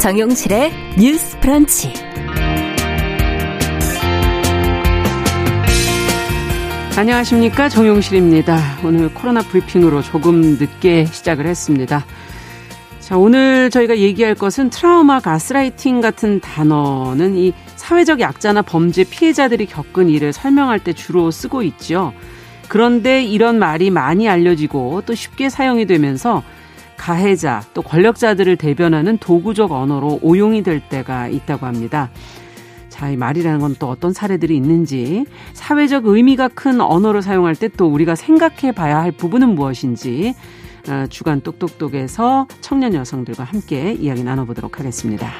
정용실의 뉴스 프런치. 안녕하십니까. 정용실입니다. 오늘 코로나 브리핑으로 조금 늦게 시작을 했습니다. 자, 오늘 저희가 얘기할 것은 트라우마, 가스라이팅 같은 단어는 이 사회적 약자나 범죄 피해자들이 겪은 일을 설명할 때 주로 쓰고 있죠. 그런데 이런 말이 많이 알려지고 또 쉽게 사용이 되면서 가해자 또 권력자들을 대변하는 도구적 언어로 오용이 될 때가 있다고 합니다. 자, 이 말이라는 건 또 어떤 사례들이 있는지, 사회적 의미가 큰 언어를 사용할 때 또 우리가 생각해 봐야 할 부분은 무엇인지, 어, 주간 똑똑똑에서 청년 여성들과 함께 이야기 나눠보도록 하겠습니다.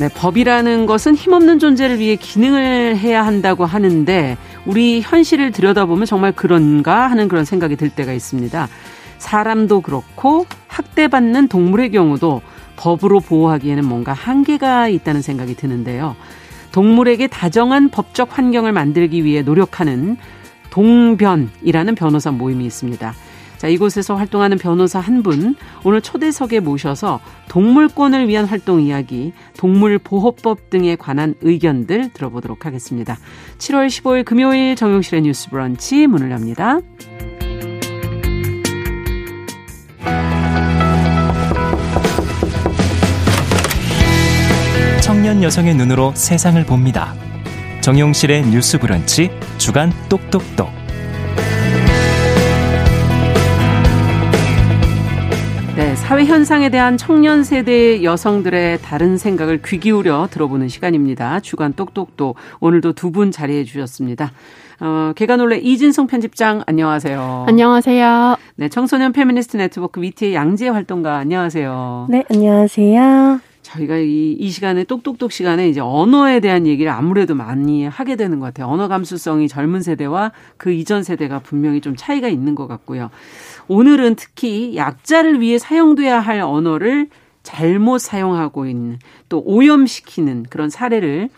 네, 법이라는 것은 힘없는 존재를 위해 기능을 해야 한다고 하는데 우리 현실을 들여다보면 정말 그런가 하는 그런 생각이 들 때가 있습니다. 사람도 그렇고 학대받는 동물의 경우도 법으로 보호하기에는 뭔가 한계가 있다는 생각이 드는데요. 동물에게 다정한 법적 환경을 만들기 위해 노력하는 동변이라는 변호사 모임이 있습니다. 자, 이곳에서 활동하는 변호사 한 분, 오늘 초대석에 모셔서 동물권을 위한 활동 이야기, 동물보호법 등에 관한 의견들 들어보도록 하겠습니다. 7월 15일 금요일 정용실의 뉴스 브런치 문을 엽니다. 청년 여성의 눈으로 세상을 봅니다. 정용실의 뉴스 브런치 주간 똑똑똑. 사회 현상에 대한 청년 세대 여성들의 다른 생각을 귀 기울여 들어보는 시간입니다. 주간 똑똑똑 오늘도 두 분 자리해 주셨습니다. 어, 계간홀로 이진송 편집장 안녕하세요. 안녕하세요. 네, 청소년 페미니스트 네트워크 위티의 양지혜 활동가 안녕하세요. 네, 안녕하세요. 저희가 이, 이 시간에 똑똑똑 시간에 이제 언어에 대한 얘기를 아무래도 많이 하게 되는 것 같아요. 언어 감수성이 젊은 세대와 그 이전 세대가 분명히 좀 차이가 있는 것 같고요. 오늘은 특히 약자를 위해 사용돼야 할 언어를 잘못 사용하고 있는 또 오염시키는 그런 사례를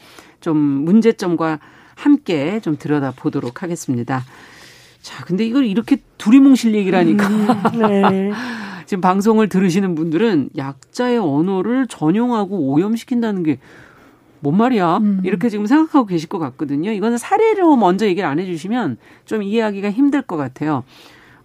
좀 문제점과 함께 좀 들여다 보도록 하겠습니다. 자, 근데 이걸 이렇게 두리뭉실 얘기를 하니까. 음, 네. 지금 방송을 들으시는 분들은 약자의 언어를 전용하고 오염시킨다는 게 뭔 말이야? 음. 이렇게 지금 생각하고 계실 것 같거든요. 이거는 사례로 먼저 얘기를 안 해주시면 좀 이해하기가 힘들 것 같아요.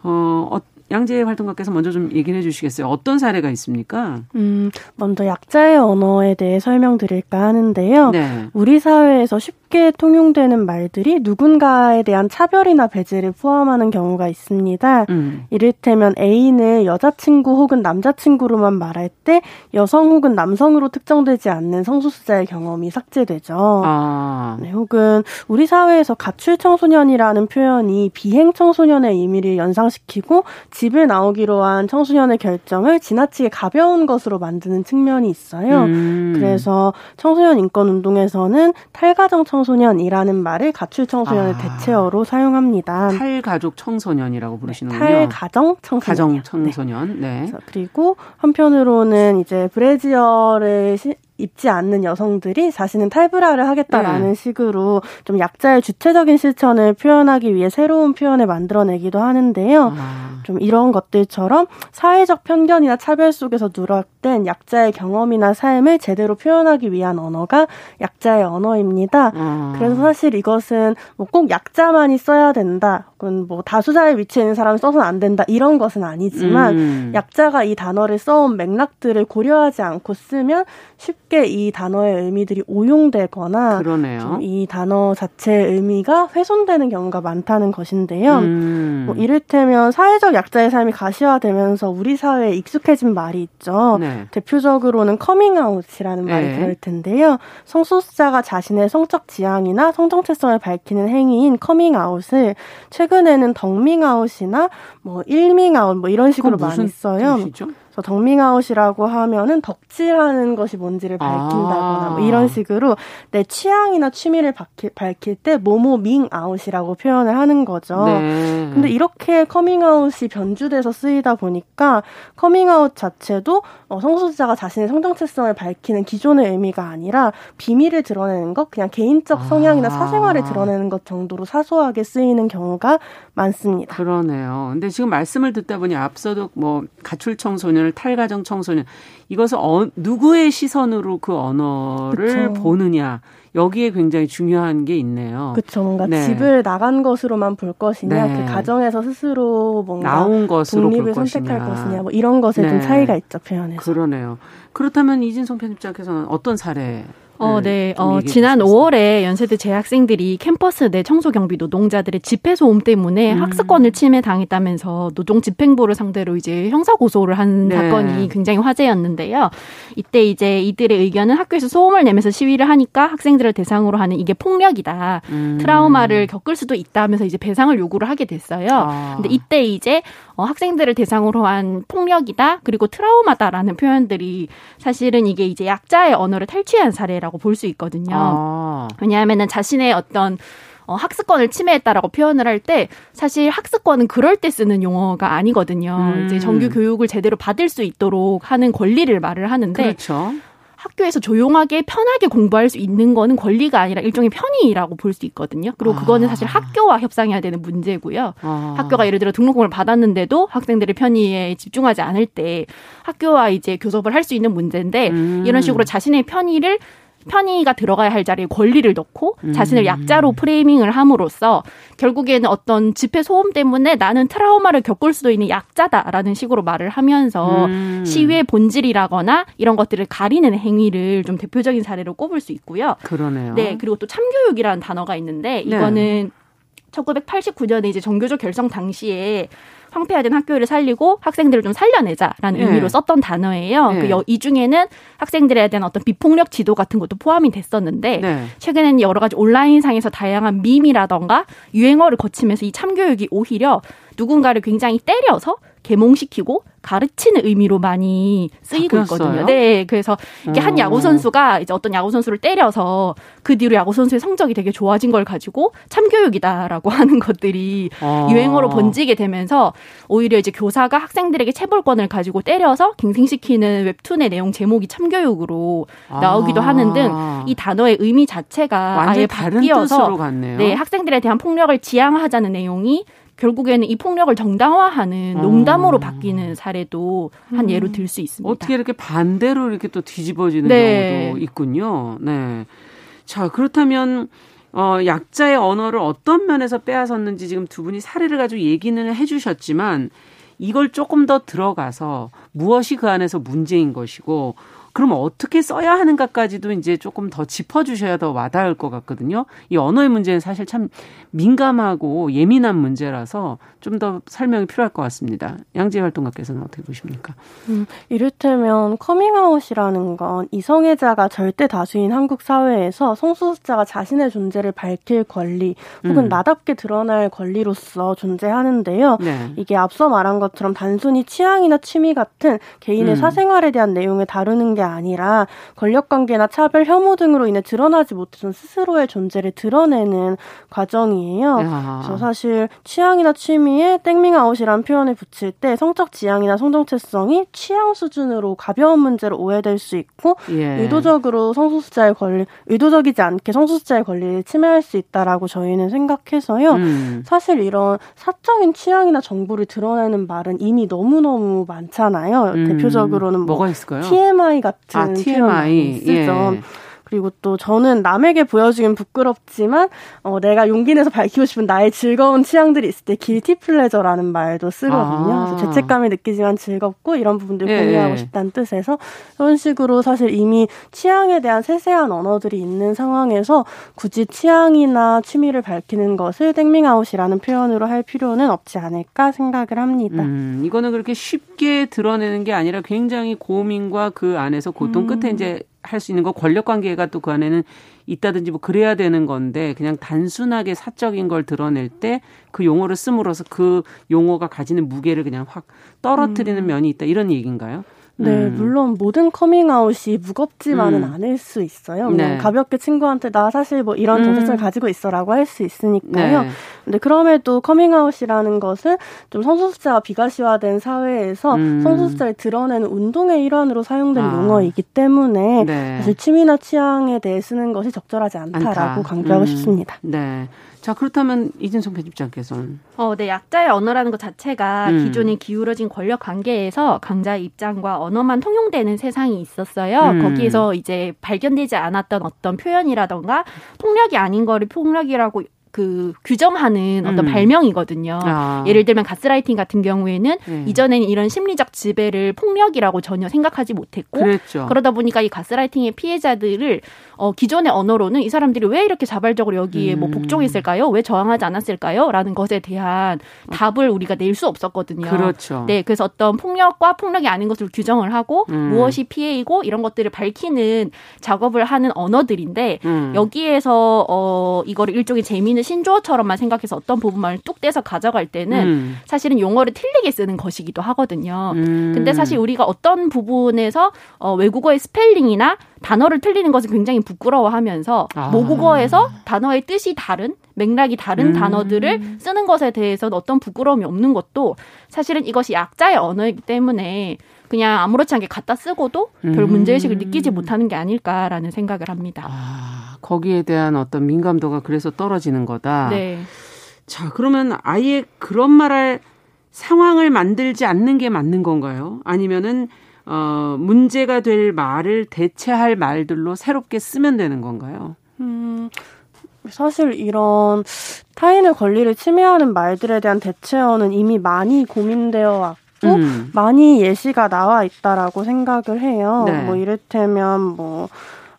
어, 양재 활동가께서 먼저 좀 얘기를 해주시겠어요? 어떤 사례가 있습니까? 음, 먼저 약자의 언어에 대해 설명드릴까 하는데요. 네. 우리 사회에서 쉽 게 통용되는 말들이 누군가에 대한 차별이나 배제를 포함하는 경우가 있습니다. 음. 이를테면 애인을 여자친구 혹은 남자친구로만 말할 때 여성 혹은 남성으로 특정되지 않는 성소수자의 경험이 삭제되죠. 아. 네, 혹은 우리 사회에서 가출 청소년이라는 표현이 비행 청소년의 의미를 연상시키고 집을 나오기로 한 청소년의 결정을 지나치게 가벼운 것으로 만드는 측면이 있어요. 음. 그래서 청소년 인권 운동에서는 탈가정 청소년 이라는 말을 가출 청소년의 아. 대체어로 사용합니다. 탈가족 청소년이라고 부르시는군요. 탈가정 청소년. 가정 청소년. 네. 네. 그리고 한편으로는 이제 브래지어를 시, 입지 않는 여성들이 자신은 탈브라를 하겠다라는 네. 식으로 좀 약자의 주체적인 실천을 표현하기 위해 새로운 표현을 만들어내기도 하는데요. 아. 좀 이런 것들처럼 사회적 편견이나 차별 속에서 누락된 약자의 경험이나 삶을 제대로 표현하기 위한 언어가 약자의 언어입니다. 아. 그래서 사실 이것은 뭐 꼭 약자만이 써야 된다. 혹은 뭐 다수자의 위치에 있는 사람이 써서는 안 된다. 이런 것은 아니지만 음. 약자가 이 단어를 써온 맥락들을 고려하지 않고 쓰면 쉽게 이 단어의 의미들이 오용되거나 이 단어 자체의 의미가 훼손되는 경우가 많다는 것인데요. 음. 뭐 이를테면 사회적 약자의 삶이 가시화되면서 우리 사회에 익숙해진 말이 있죠. 네. 대표적으로는 커밍아웃이라는 말이 네. 들을 텐데요. 성소수자가 자신의 성적 지향이나 성정체성을 밝히는 행위인 커밍아웃을 최근 에는 덕밍아웃이나 뭐 일밍아웃 뭐 이런 식으로 많이 써요. 뜻이죠? 그래서 덕밍아웃이라고 하면은 덕질하는 것이 뭔지를 밝힌다거나 아. 뭐 이런 식으로 내 취향이나 취미를 밝힐, 밝힐 때 모모 밍아웃이라고 표현을 하는 거죠. 네. 근데 이렇게 커밍아웃이 변주돼서 쓰이다 보니까 커밍아웃 자체도 어, 성소수자가 자신의 성정체성을 밝히는 기존의 의미가 아니라 비밀을 드러내는 것, 그냥 개인적 성향이나 아. 사생활을 드러내는 것 정도로 사소하게 쓰이는 경우가 많습니다. 그러네요. 근데 지금 말씀을 듣다 보니 앞서도 뭐 가출 청소년, 탈가정 청소년 이것을 어, 누구의 시선으로 그 언어를 그쵸. 보느냐 여기에 굉장히 중요한 게 있네요. 그렇죠. 뭔가 네. 집을 나간 것으로만 볼 것이냐, 네. 그 가정에서 스스로 뭔가 나온 것으로 독립을 선택할 것이냐. 것이냐, 뭐 이런 것에 네. 좀 차이가 있죠 표현에서. 그러네요. 그렇다면 이진성 편집장께서는 어떤 사례 어, 네. 어, 지난 5월에 연세대 재학생들이 캠퍼스 내 청소 경비 노동자들의 집회 소음 때문에 음. 학습권을 침해당했다면서 노동 집행부를 상대로 이제 형사 고소를 한 네. 사건이 굉장히 화제였는데요. 이때 이제 이들의 의견은 학교에서 소음을 내면서 시위를 하니까 학생들을 대상으로 하는 이게 폭력이다. 음. 트라우마를 겪을 수도 있다 하면서 이제 배상을 요구를 하게 됐어요. 아. 근데 이때 이제 어, 학생들을 대상으로 한 폭력이다. 그리고 트라우마다라는 표현들이 사실은 이게 이제 약자의 언어를 탈취한 사례라 사례라고 볼 수 있거든요. 아. 왜냐하면은 자신의 어떤 어, 학습권을 침해했다라고 표현을 할 때 사실 학습권은 그럴 때 쓰는 용어가 아니거든요. 음. 이제 정규 교육을 제대로 받을 수 있도록 하는 권리를 말을 하는데 그렇죠. 학교에서 조용하게 편하게 공부할 수 있는 거는 권리가 아니라 일종의 편의라고 볼 수 있거든요. 그리고 그거는 사실 아. 학교와 협상해야 되는 문제고요. 아. 학교가 예를 들어 등록금을 받았는데도 학생들의 편의에 집중하지 않을 때 학교와 이제 교섭을 할 수 있는 문제인데 음. 이런 식으로 자신의 편의를 편의가 들어가야 할 자리에 권리를 넣고 음. 자신을 약자로 프레이밍을 함으로써 결국에는 어떤 집회 소음 때문에 나는 트라우마를 겪을 수도 있는 약자다라는 식으로 말을 하면서 음. 시위의 본질이라거나 이런 것들을 가리는 행위를 좀 대표적인 사례로 꼽을 수 있고요. 그러네요. 네, 그리고 또 참교육이라는 단어가 있는데 네. 이거는 네. 1989년에 이제 정교조 결성 당시에 황폐화된 학교를 살리고 학생들을 좀 살려내자라는 네. 의미로 썼던 단어예요. 네. 그이 중에는 학생들에 대한 어떤 비폭력 지도 같은 것도 포함이 됐었는데 네. 최근에는 여러 가지 온라인상에서 다양한 밈이라던가 유행어를 거치면서 이 참교육이 오히려 누군가를 굉장히 때려서 개몽시키고 가르치는 의미로 많이 쓰이고 바뀌었어요? 있거든요. 네, 그래서 이게 한 어. 야구 선수가 이제 어떤 야구 선수를 때려서 그 뒤로 야구 선수의 성적이 되게 좋아진 걸 가지고 참교육이다라고 하는 것들이 어. 유행어로 번지게 되면서 오히려 이제 교사가 학생들에게 체벌권을 가지고 때려서 갱생시키는 웹툰의 내용 제목이 참교육으로 나오기도 아. 하는 등 이 단어의 의미 자체가 아예 바뀌어서 네, 학생들에 대한 폭력을 지양하자는 내용이 결국에는 이 폭력을 정당화하는 농담으로 어. 바뀌는 사례도 한 음. 예로 들 수 있습니다. 어떻게 이렇게 반대로 이렇게 또 뒤집어지는 네. 경우도 있군요. 네. 자, 그렇다면 어, 약자의 언어를 어떤 면에서 빼앗았는지 지금 두 분이 사례를 가지고 얘기는 해 주셨지만 이걸 조금 더 들어가서 무엇이 그 안에서 문제인 것이고 그러면 어떻게 써야 하는가까지도 이제 조금 더 짚어주셔야 더 와닿을 것 같거든요. 이 언어의 문제는 사실 참 민감하고 예민한 문제라서 좀 더 설명이 필요할 것 같습니다. 양지혜 활동가께서는 어떻게 보십니까? 음, 이를테면 커밍아웃이라는 건 이성애자가 절대 다수인 한국 사회에서 성소수자가 자신의 존재를 밝힐 권리 혹은 음. 나답게 드러날 권리로서 존재하는데요. 네. 이게 앞서 말한 것처럼 단순히 취향이나 취미 같은 개인의 음. 사생활에 대한 내용을 다루는 게 아니라 권력관계나 차별, 혐오 등으로 인해 드러나지 못했던 스스로의 존재를 드러내는 과정이에요. 야. 그래서 사실 취향이나 취미에 땡밍아웃이라는 표현을 붙일 때 성적 지향이나 성정체성이 취향 수준으로 가벼운 문제로 오해될 수 있고 예. 의도적으로 성소수자의 권리, 의도적이지 않게 성소수자의 권리를 침해할 수 있다라고 저희는 생각해서요. 음. 사실 이런 사적인 취향이나 정보를 드러내는 말은 이미 너무너무 많잖아요. 음. 대표적으로는 뭐 뭐가 있을까요? TMI 같은 아, TMI. 쓰죠. 예. 그리고 또 저는 남에게 보여주긴 부끄럽지만 어, 내가 용기 내서 밝히고 싶은 나의 즐거운 취향들이 있을 때 guilty pleasure라는 말도 쓰거든요. 아. 그래서 죄책감을 느끼지만 즐겁고 이런 부분들 예. 공유하고 싶다는 뜻에서 이런 식으로 사실 이미 취향에 대한 세세한 언어들이 있는 상황에서 굳이 취향이나 취미를 밝히는 것을 땡밍아웃이라는 표현으로 할 필요는 없지 않을까 생각을 합니다. 음, 이거는 그렇게 쉽게 드러내는 게 아니라 굉장히 고민과 그 안에서 고통 끝에 음. 이제 할 수 있는 거 권력 관계가 또 그 안에는 있다든지 뭐 그래야 되는 건데 그냥 단순하게 사적인 걸 드러낼 때 그 용어를 씀으로써 그 용어가 가지는 무게를 그냥 확 떨어뜨리는 음. 면이 있다 이런 얘기인가요? 네, 음. 물론 모든 커밍아웃이 무겁지만은 음. 않을 수 있어요. 네. 가볍게 친구한테 나 사실 뭐 이런 정체성을 음. 가지고 있어라고 할 수 있으니까요. 네. 근데 그럼에도 커밍아웃이라는 것은 좀 성소수자가 비가시화된 사회에서 음. 성소수자를 드러내는 운동의 일환으로 사용된 아. 용어이기 때문에 네. 사실 취미나 취향에 대해 쓰는 것이 적절하지 않다라고 않다. 강조하고 음. 싶습니다. 네. 자, 그렇다면 이진송 편집장께서는 어, 네, 약자의 언어라는 것 자체가 음. 기존에 기울어진 권력 관계에서 강자의 입장과 언어만 통용되는 세상이 있었어요. 음. 거기에서 이제 발견되지 않았던 어떤 표현이라던가 폭력이 아닌 거를 폭력이라고 그 규정하는 어떤 음. 발명이거든요. 아. 예를 들면 가스라이팅 같은 경우에는 네. 이전에는 이런 심리적 지배를 폭력이라고 전혀 생각하지 못했고 그랬죠. 그러다 보니까 이 가스라이팅의 피해자들을 어, 기존의 언어로는 이 사람들이 왜 이렇게 자발적으로 여기에 뭐 음. 뭐 복종했을까요? 왜 저항하지 않았을까요? 라는 것에 대한 답을 우리가 낼 수 없었거든요. 그렇죠. 네, 그래서 어떤 폭력과 폭력이 아닌 것을 규정을 하고 음. 무엇이 피해이고 이런 것들을 밝히는 작업을 하는 언어들인데 음. 여기에서 어 이거를 일종의 재미있는 신조어처럼만 생각해서 어떤 부분만 뚝 떼서 가져갈 때는 음. 사실은 용어를 틀리게 쓰는 것이기도 하거든요. 음. 근데 사실 우리가 어떤 부분에서 어 외국어의 스펠링이나 단어를 틀리는 것을 굉장히 부끄러워하면서 아. 모국어에서 단어의 뜻이 다른 맥락이 다른 음. 단어들을 쓰는 것에 대해서는 어떤 부끄러움이 없는 것도 사실은 이것이 약자의 언어이기 때문에 그냥 아무렇지 않게 갖다 쓰고도 별 음. 문제의식을 느끼지 못하는 게 아닐까라는 생각을 합니다. 아, 거기에 대한 어떤 민감도가 그래서 떨어지는 거다. 네. 자, 그러면 아예 그런 말할 상황을 만들지 않는 게 맞는 건가요? 아니면은 어, 문제가 될 말을 대체할 말들로 새롭게 쓰면 되는 건가요? 음, 사실 이런 타인의 권리를 침해하는 말들에 대한 대체어는 이미 많이 고민되어 왔고 음. 많이 예시가 나와 있다라고 생각을 해요. 네. 뭐 이를테면 뭐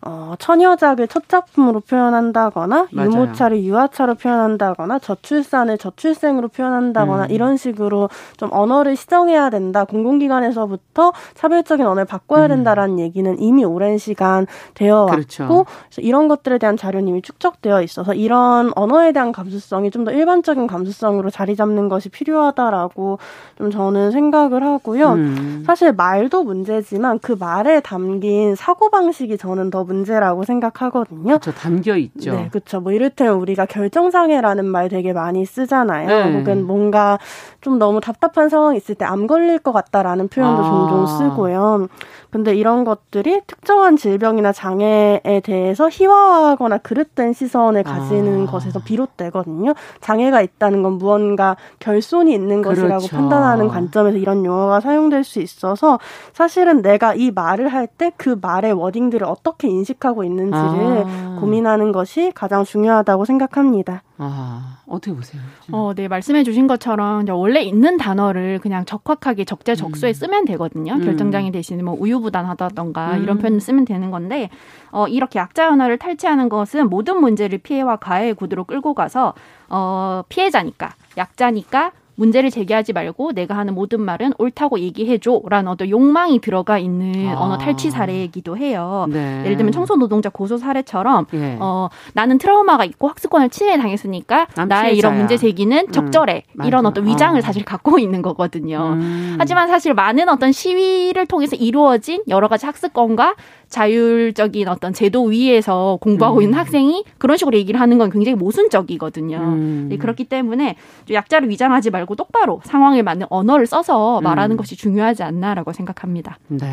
어, 처녀작을 첫 작품으로 표현한다거나 맞아요. 유모차를 유아차로 표현한다거나 저출산을 저출생으로 표현한다거나 음. 이런 식으로 좀 언어를 시정해야 된다. 공공기관에서부터 차별적인 언어를 바꿔야 음. 된다라는 얘기는 이미 오랜 시간 되어 왔고 그렇죠. 이런 것들에 대한 자료는 이미 축적되어 있어서 이런 언어에 대한 감수성이 좀 더 일반적인 감수성으로 자리 잡는 것이 필요하다라고 좀 저는 생각을 하고요. 음. 사실 말도 문제지만 그 말에 담긴 사고방식이 저는 더 문제라고 생각하거든요. 그렇죠. 담겨 있죠. 네, 그렇죠. 뭐 이를테면 우리가 결정장애라는 말 되게 많이 쓰잖아요. 네. 혹은 뭔가 좀 너무 답답한 상황이 있을 때 암 걸릴 것 같다라는 표현도 아. 종종 쓰고요. 근데 이런 것들이 특정한 질병이나 장애에 대해서 희화화하거나 그릇된 시선을 가지는 아. 것에서 비롯되거든요. 장애가 있다는 건 무언가 결손이 있는 것이라고 그렇죠. 판단하는 관점에서 이런 용어가 사용될 수 있어서 사실은 내가 이 말을 할 때 그 말의 워딩들을 어떻게 인식하고 있는지를 아. 고민하는 것이 가장 중요하다고 생각합니다. 아, 어떻게 보세요? 어, 네, 말씀해 주신 것처럼 원래 있는 단어를 그냥 적확하게 적재적소에 음. 쓰면 되거든요. 음. 결정장애 대신 뭐 우유부단하다던가 음. 이런 표현을 쓰면 되는 건데 어, 이렇게 약자 언어를 탈취하는 것은 모든 문제를 피해와 가해의 구도로 끌고 가서 어, 피해자니까 약자니까 문제를 제기하지 말고 내가 하는 모든 말은 옳다고 얘기해줘라는 어떤 욕망이 들어가 있는 아. 언어 탈취 사례이기도 해요. 네. 예를 들면 청소 노동자 고소 사례처럼 예. 어, 나는 트라우마가 있고 학습권을 침해 당했으니까 나의 이런 문제 제기는 음. 적절해 이런 어떤 위장을 아. 사실 갖고 있는 거거든요. 음. 하지만 사실 많은 어떤 시위를 통해서 이루어진 여러 가지 학습권과 자율적인 어떤 제도 위에서 공부하고 음. 있는 학생이 그런 식으로 얘기를 하는 건 굉장히 모순적이거든요. 음. 네, 그렇기 때문에 약자를 위장하지 말고 똑바로 상황에 맞는 언어를 써서 말하는 음. 것이 중요하지 않나라고 생각합니다. 네.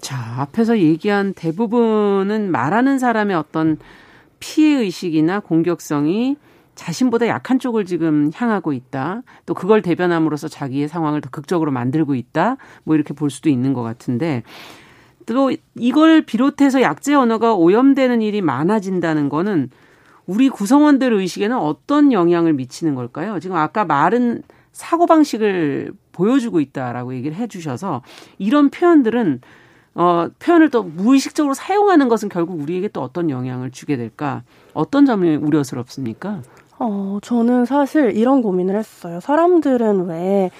자, 앞에서 얘기한 대부분은 말하는 사람의 어떤 피해 의식이나 공격성이 자신보다 약한 쪽을 지금 향하고 있다. 또 그걸 대변함으로써 자기의 상황을 더 극적으로 만들고 있다. 뭐 이렇게 볼 수도 있는 것 같은데 또 이걸 비롯해서 약재 언어가 오염되는 일이 많아진다는 거는 우리 구성원들 의식에는 어떤 영향을 미치는 걸까요? 지금 아까 말은 사고방식을 보여주고 있다라고 얘기를 해 주셔서 이런 표현들은 어, 표현을 또 무의식적으로 사용하는 것은 결국 우리에게 또 어떤 영향을 주게 될까? 어떤 점이 우려스럽습니까? 어, 저는 사실 이런 고민을 했어요. 사람들은 왜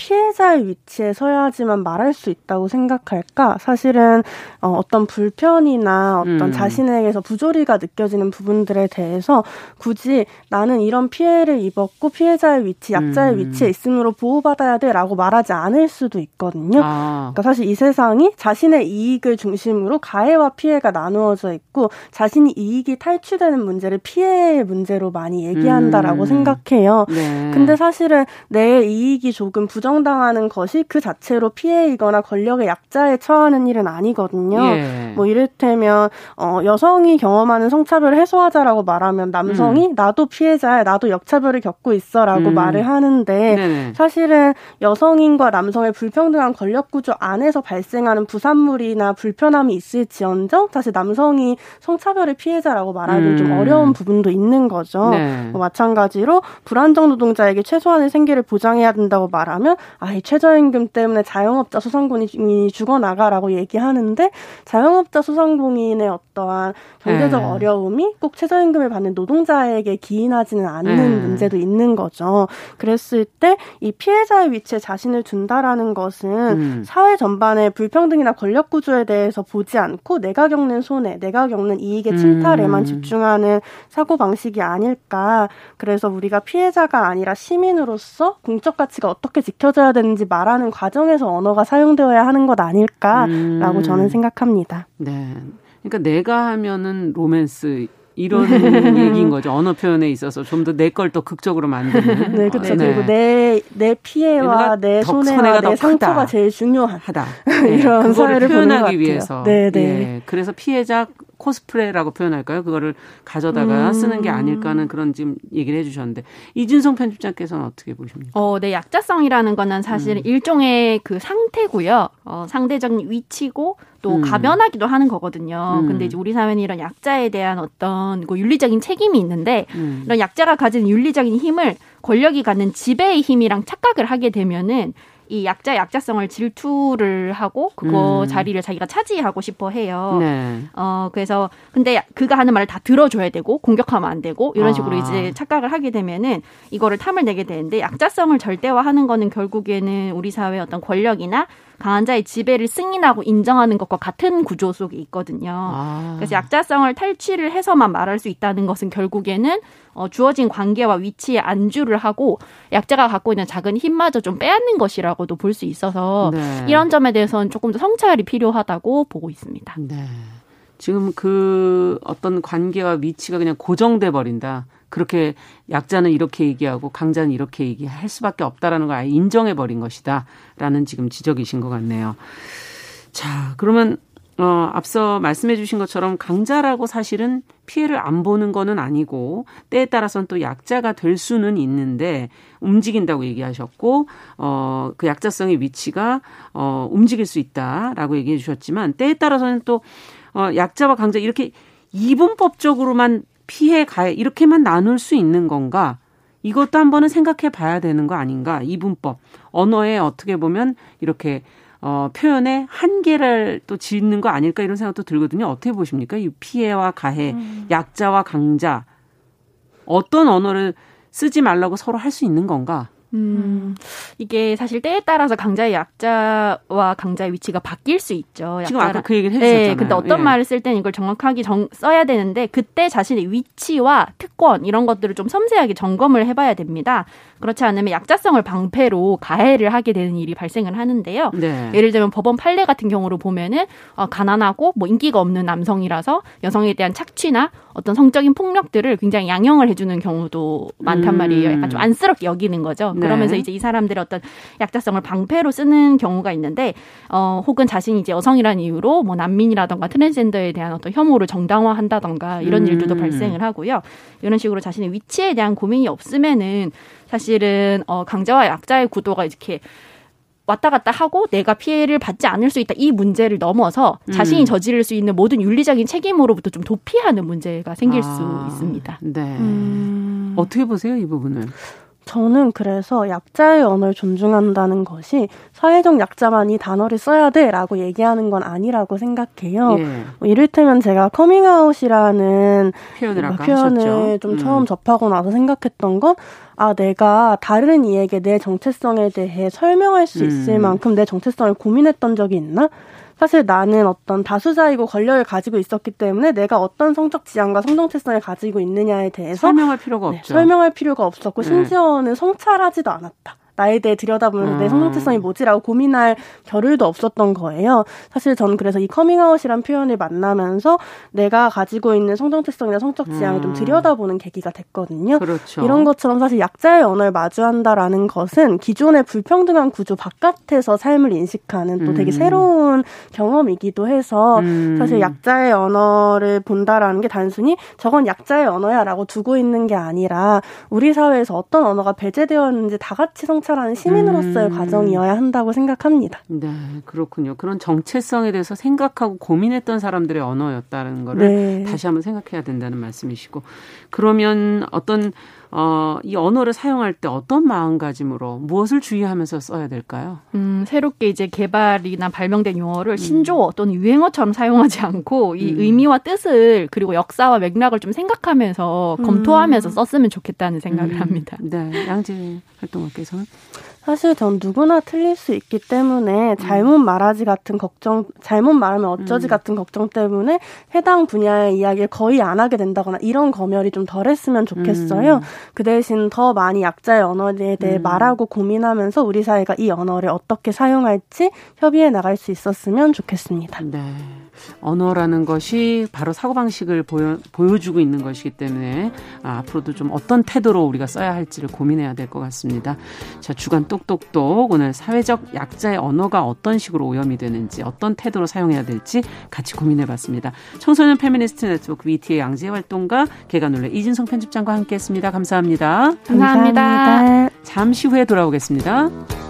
피해자의 위치에 서야지만 말할 수 있다고 생각할까? 사실은 어, 어떤 불편이나 어떤 음. 자신에게서 부조리가 느껴지는 부분들에 대해서 굳이 나는 이런 피해를 입었고 피해자의 위치, 약자의 음. 위치에 있으므로 보호받아야 돼라고 말하지 않을 수도 있거든요. 아. 그러니까 사실 이 세상이 자신의 이익을 중심으로 가해와 피해가 나누어져 있고 자신이 이익이 탈취되는 문제를 피해의 문제로 많이 얘기한다라고 음. 생각해요. 네. 근데 사실은 내 이익이 조금 부정 당하는 것이 그 자체로 피해이거나 권력의 약자에 처하는 일은 아니거든요. 예. 뭐 이를테면 어 여성이 경험하는 성차별을 해소하자라고 말하면 남성이 음. 나도 피해자야, 나도 역차별을 겪고 있어라고 음. 말을 하는데 네네. 사실은 여성인과 남성의 불평등한 권력 구조 안에서 발생하는 부산물이나 불편함이 있을지언정 사실 남성이 성차별의 피해자라고 말하기는 음. 좀 어려운 부분도 있는 거죠. 네. 뭐 마찬가지로 불안정 노동자에게 최소한의 생계를 보장해야 된다고 말하면 아, 이 최저임금 때문에 자영업자 소상공인이 죽어나가라고 얘기하는데 자영업자 소상공인의 어떠한 경제적 네. 어려움이 꼭 최저임금을 받는 노동자에게 기인하지는 않는 네. 문제도 있는 거죠. 그랬을 때 이 피해자의 위치에 자신을 둔다라는 것은 음. 사회 전반의 불평등이나 권력 구조에 대해서 보지 않고 내가 겪는 손해, 내가 겪는 이익의 침탈에만 음. 집중하는 사고 방식이 아닐까. 그래서 우리가 피해자가 아니라 시민으로서 공적 가치가 어떻게 지켜 져야 되는지 말하는 과정에서 언어가 사용되어야 하는 것 아닐까라고 음. 저는 생각합니다. 네. 그러니까 내가 하면은 로맨스 이런 얘기인 거죠. 언어 표현에 있어서 좀 더 내걸더 극적으로 만드는. 네, 그렇죠. 네. 그리고 내, 내 피해와 내 손해와 내 상처가 제일 중요하다. 네, 이런 사회를 표현하기 위해서. 네, 네. 예, 그래서 피해자 코스프레라고 표현할까요? 그거를 가져다가 음. 쓰는 게 아닐까 하는 그런 지금 얘기를 해주셨는데 이진성 편집장께서는 어떻게 보십니까? 어, 네, 약자성이라는 거는 사실 음. 일종의 그 상태고요. 어, 상대적인 위치고 또 음. 가변하기도 하는 거거든요. 음. 근데 이제 우리 사회는 이런 약자에 대한 어떤 그 윤리적인 책임이 있는데 음. 이런 약자가 가진 윤리적인 힘을 권력이 갖는 지배의 힘이랑 착각을 하게 되면은 이 약자 약자성을 질투를 하고 그거 음. 자리를 자기가 차지하고 싶어 해요. 네. 어 그래서 근데 그가 하는 말을 다 들어줘야 되고 공격하면 안 되고 이런 식으로 아. 이제 착각을 하게 되면은 이거를 탐을 내게 되는데 약자성을 절대화하는 거는 결국에는 우리 사회의 어떤 권력이나 강한 자의 지배를 승인하고 인정하는 것과 같은 구조 속에 있거든요. 아. 그래서 약자성을 탈취를 해서만 말할 수 있다는 것은 결국에는 어, 주어진 관계와 위치에 안주를 하고 약자가 갖고 있는 작은 힘마저 좀 빼앗는 것이라고도 볼 수 있어서 네. 이런 점에 대해서는 조금 더 성찰이 필요하다고 보고 있습니다. 네. 지금 그 어떤 관계와 위치가 그냥 고정돼 버린다. 그렇게 약자는 이렇게 얘기하고 강자는 이렇게 얘기할 수밖에 없다라는 걸 아예 인정해 버린 것이다라는 지금 지적이신 것 같네요. 자, 그러면 어, 앞서 말씀해 주신 것처럼 강자라고 사실은 피해를 안 보는 거는 아니고 때에 따라서는 또 약자가 될 수는 있는데 움직인다고 얘기하셨고 어, 그 약자성의 위치가 어, 움직일 수 있다라고 얘기해 주셨지만 때에 따라서는 또 어, 약자와 강자 이렇게 이분법적으로만 피해 가해 이렇게만 나눌 수 있는 건가? 이것도 한번은 생각해 봐야 되는 거 아닌가? 이분법. 언어에 어떻게 보면 이렇게 어, 표현의 한계를 또 짓는 거 아닐까 이런 생각도 들거든요. 어떻게 보십니까? 이 피해와 가해, 음. 약자와 강자. 어떤 언어를 쓰지 말라고 서로 할 수 있는 건가? 음, 이게 사실 때에 따라서 강자의 약자와 강자의 위치가 바뀔 수 있죠. 지금 아까 그 얘기를 해주셨잖아요. 네, 근데 어떤 예. 말을 쓸 때는 이걸 정확하게 정, 써야 되는데 그때 자신의 위치와 특권 이런 것들을 좀 섬세하게 점검을 해봐야 됩니다. 그렇지 않으면 약자성을 방패로 가해를 하게 되는 일이 발생을 하는데요. 네. 예를 들면 법원 판례 같은 경우로 보면은 어, 가난하고 뭐 인기가 없는 남성이라서 여성에 대한 착취나 어떤 성적인 폭력들을 굉장히 양형을 해주는 경우도 많단 음. 말이에요. 약간 좀 안쓰럽게 여기는 거죠. 네. 그러면서 이제 이 사람들의 어떤 약자성을 방패로 쓰는 경우가 있는데, 어, 혹은 자신이 이제 여성이라는 이유로 뭐 난민이라던가 트랜스젠더에 대한 어떤 혐오를 정당화한다던가 이런 음. 일들도 발생을 하고요. 이런 식으로 자신의 위치에 대한 고민이 없으면은 사실은 어, 강자와 약자의 구도가 이렇게 왔다 갔다 하고 내가 피해를 받지 않을 수 있다 이 문제를 넘어서 자신이 음. 저지를 수 있는 모든 윤리적인 책임으로부터 좀 도피하는 문제가 생길 아, 수 있습니다. 네. 음. 어떻게 보세요 이 부분을? 저는 그래서 약자의 언어를 존중한다는 것이 사회적 약자만 이 단어를 써야 돼라고 얘기하는 건 아니라고 생각해요. 예. 뭐 이를테면 제가 커밍아웃이라는 표현을, 표현을. 좀 음. 처음 접하고 나서 생각했던 건 아, 내가 다른 이에게 내 정체성에 대해 설명할 수 있을 음. 만큼 내 정체성을 고민했던 적이 있나? 사실 나는 어떤 다수자이고 권력을 가지고 있었기 때문에 내가 어떤 성적 지향과 성정체성을 가지고 있느냐에 대해서 설명할 필요가 네, 없죠. 설명할 필요가 없었고 네. 심지어는 성찰하지도 않았다. 나에 대해 들여다보면서 음. 내 성정체성이 뭐지라고 고민할 겨를도 없었던 거예요. 사실 저는 그래서 이 커밍아웃이란 표현을 만나면서 내가 가지고 있는 성정체성이나 성적 지향을 음. 좀 들여다보는 계기가 됐거든요. 그렇죠. 이런 것처럼 사실 약자의 언어를 마주한다라는 것은 기존의 불평등한 구조 바깥에서 삶을 인식하는 또 되게 음. 새로운 경험이기도 해서 음. 사실 약자의 언어를 본다라는 게 단순히 저건 약자의 언어야라고 두고 있는 게 아니라 우리 사회에서 어떤 언어가 배제되었는지 다 같이 성찰 성찰하는 시민으로서의 음. 과정이어야 한다고 생각합니다. 네, 그렇군요. 그런 정체성에 대해서 생각하고 고민했던 사람들의 언어였다는 거를 네. 다시 한번 생각해야 된다는 말씀이시고 그러면 어떤 어, 이 언어를 사용할 때 어떤 마음가짐으로 무엇을 주의하면서 써야 될까요? 음, 새롭게 이제 개발이나 발명된 용어를 음. 신조어 또는 유행어처럼 사용하지 않고 이 음. 의미와 뜻을 그리고 역사와 맥락을 좀 생각하면서 음. 검토하면서 썼으면 좋겠다는 생각을 음. 합니다. 네, 양재 활동가께서는 사실 전 누구나 틀릴 수 있기 때문에 잘못 말하지 같은 걱정, 잘못 말하면 어쩌지 음. 같은 걱정 때문에 해당 분야의 이야기를 거의 안 하게 된다거나 이런 검열이 좀 덜했으면 좋겠어요. 음. 그 대신 더 많이 약자의 언어에 대해 음. 말하고 고민하면서 우리 사회가 이 언어를 어떻게 사용할지 협의해 나갈 수 있었으면 좋겠습니다. 네. 언어라는 것이 바로 사고방식을 보여, 보여주고 있는 것이기 때문에 아, 앞으로도 좀 어떤 태도로 우리가 써야 할지를 고민해야 될 것 같습니다. 자, 주간 똑똑똑 오늘 사회적 약자의 언어가 어떤 식으로 오염이 되는지 어떤 태도로 사용해야 될지 같이 고민해 봤습니다. 청소년 페미니스트 네트워크 위티의 양재 활동가 계간홀로 이진송 편집장과 함께 했습니다. 감사합니다. 감사합니다. 감사합니다. 잠시 후에 돌아오겠습니다.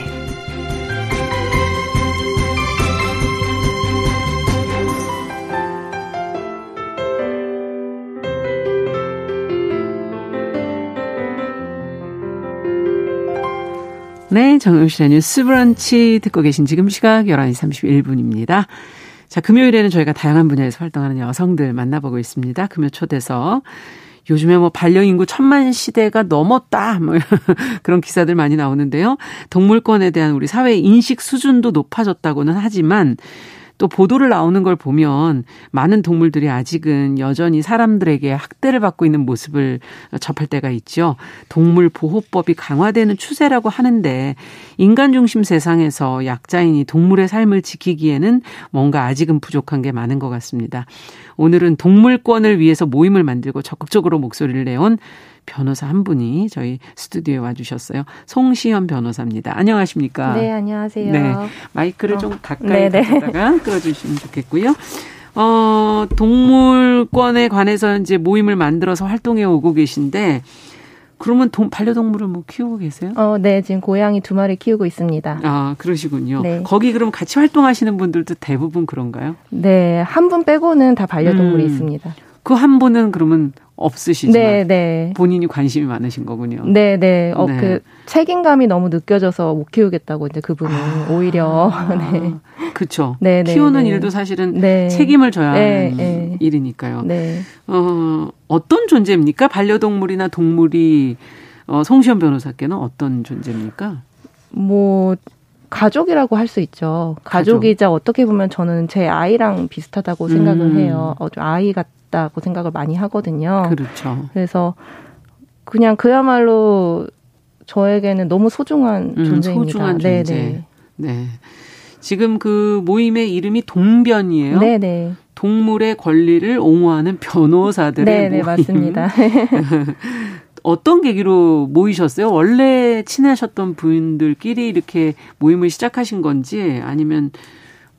네, 정용실의 뉴스 브런치 듣고 계신 지금 시각 11시 31분입니다. 자, 금요일에는 저희가 다양한 분야에서 활동하는 여성들 만나보고 있습니다. 금요 초대서 요즘에 뭐 반려인구 천만 시대가 넘었다. 뭐 그런 기사들 많이 나오는데요. 동물권에 대한 우리 사회의 인식 수준도 높아졌다고는 하지만 또 보도를 나오는 걸 보면 많은 동물들이 아직은 여전히 사람들에게 학대를 받고 있는 모습을 접할 때가 있죠. 동물 보호법이 강화되는 추세라고 하는데 인간 중심 세상에서 약자인이 동물의 삶을 지키기에는 뭔가 아직은 부족한 게 많은 것 같습니다. 오늘은 동물권을 위해서 모임을 만들고 적극적으로 목소리를 내온 변호사 한 분이 저희 스튜디오에 와주셨어요. 송시현 변호사입니다. 안녕하십니까? 네, 안녕하세요. 네, 마이크를 어. 좀 가까이 가져다가 끌어주시면 좋겠고요. 어, 동물권에 관해서 이제 모임을 만들어서 활동해 오고 계신데 그러면 동, 반려동물을 뭐 키우고 계세요? 어, 네, 지금 고양이 두 마리 키우고 있습니다. 아, 그러시군요. 네. 거기 그럼 같이 활동하시는 분들도 대부분 그런가요? 네, 한 분 빼고는 다 반려동물이 음. 있습니다. 그 한 분은 그러면 없으시지만 네, 네. 본인이 관심이 많으신 거군요. 네, 네. 어, 네. 그 책임감이 너무 느껴져서 못 키우겠다고 이제 그분은 아, 오히려 네. 그렇죠. 네, 네, 키우는 네. 일도 사실은 네. 책임을 져야 네, 하는 네. 일이니까요. 네. 어, 어떤 존재입니까? 반려동물이나 동물이 어, 송시현 변호사께는 어떤 존재입니까? 뭐 가족이라고 할 수 있죠. 가족이자 가족. 어떻게 보면 저는 제 아이랑 비슷하다고 생각을 음. 해요. 어, 아이 같 있다고 생각을 많이 하거든요. 그렇죠. 그래서 그냥 그야말로 저에게는 너무 소중한 음, 존재입니다. 소중한 존재. 네네. 네. 지금 그 모임의 이름이 동변이에요. 네네. 동물의 권리를 옹호하는 변호사들의 네네, 모임. 맞습니다. 어떤 계기로 모이셨어요? 원래 친하셨던 분들끼리 이렇게 모임을 시작하신 건지 아니면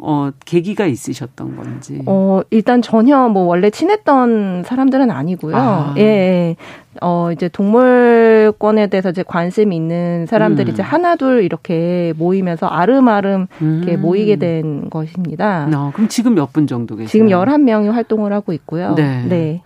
어, 계기가 있으셨던 건지? 어, 일단 전혀 뭐 원래 친했던 사람들은 아니고요. 아. 예, 예. 어, 이제 동물권에 대해서 이제 관심 있는 사람들이 음. 이제 하나둘 이렇게 모이면서 아름아름 음. 이렇게 모이게 된 것입니다. 어, 그럼 지금 몇 분 정도 계세요? 지금 11명이 활동을 하고 있고요. 네. 네.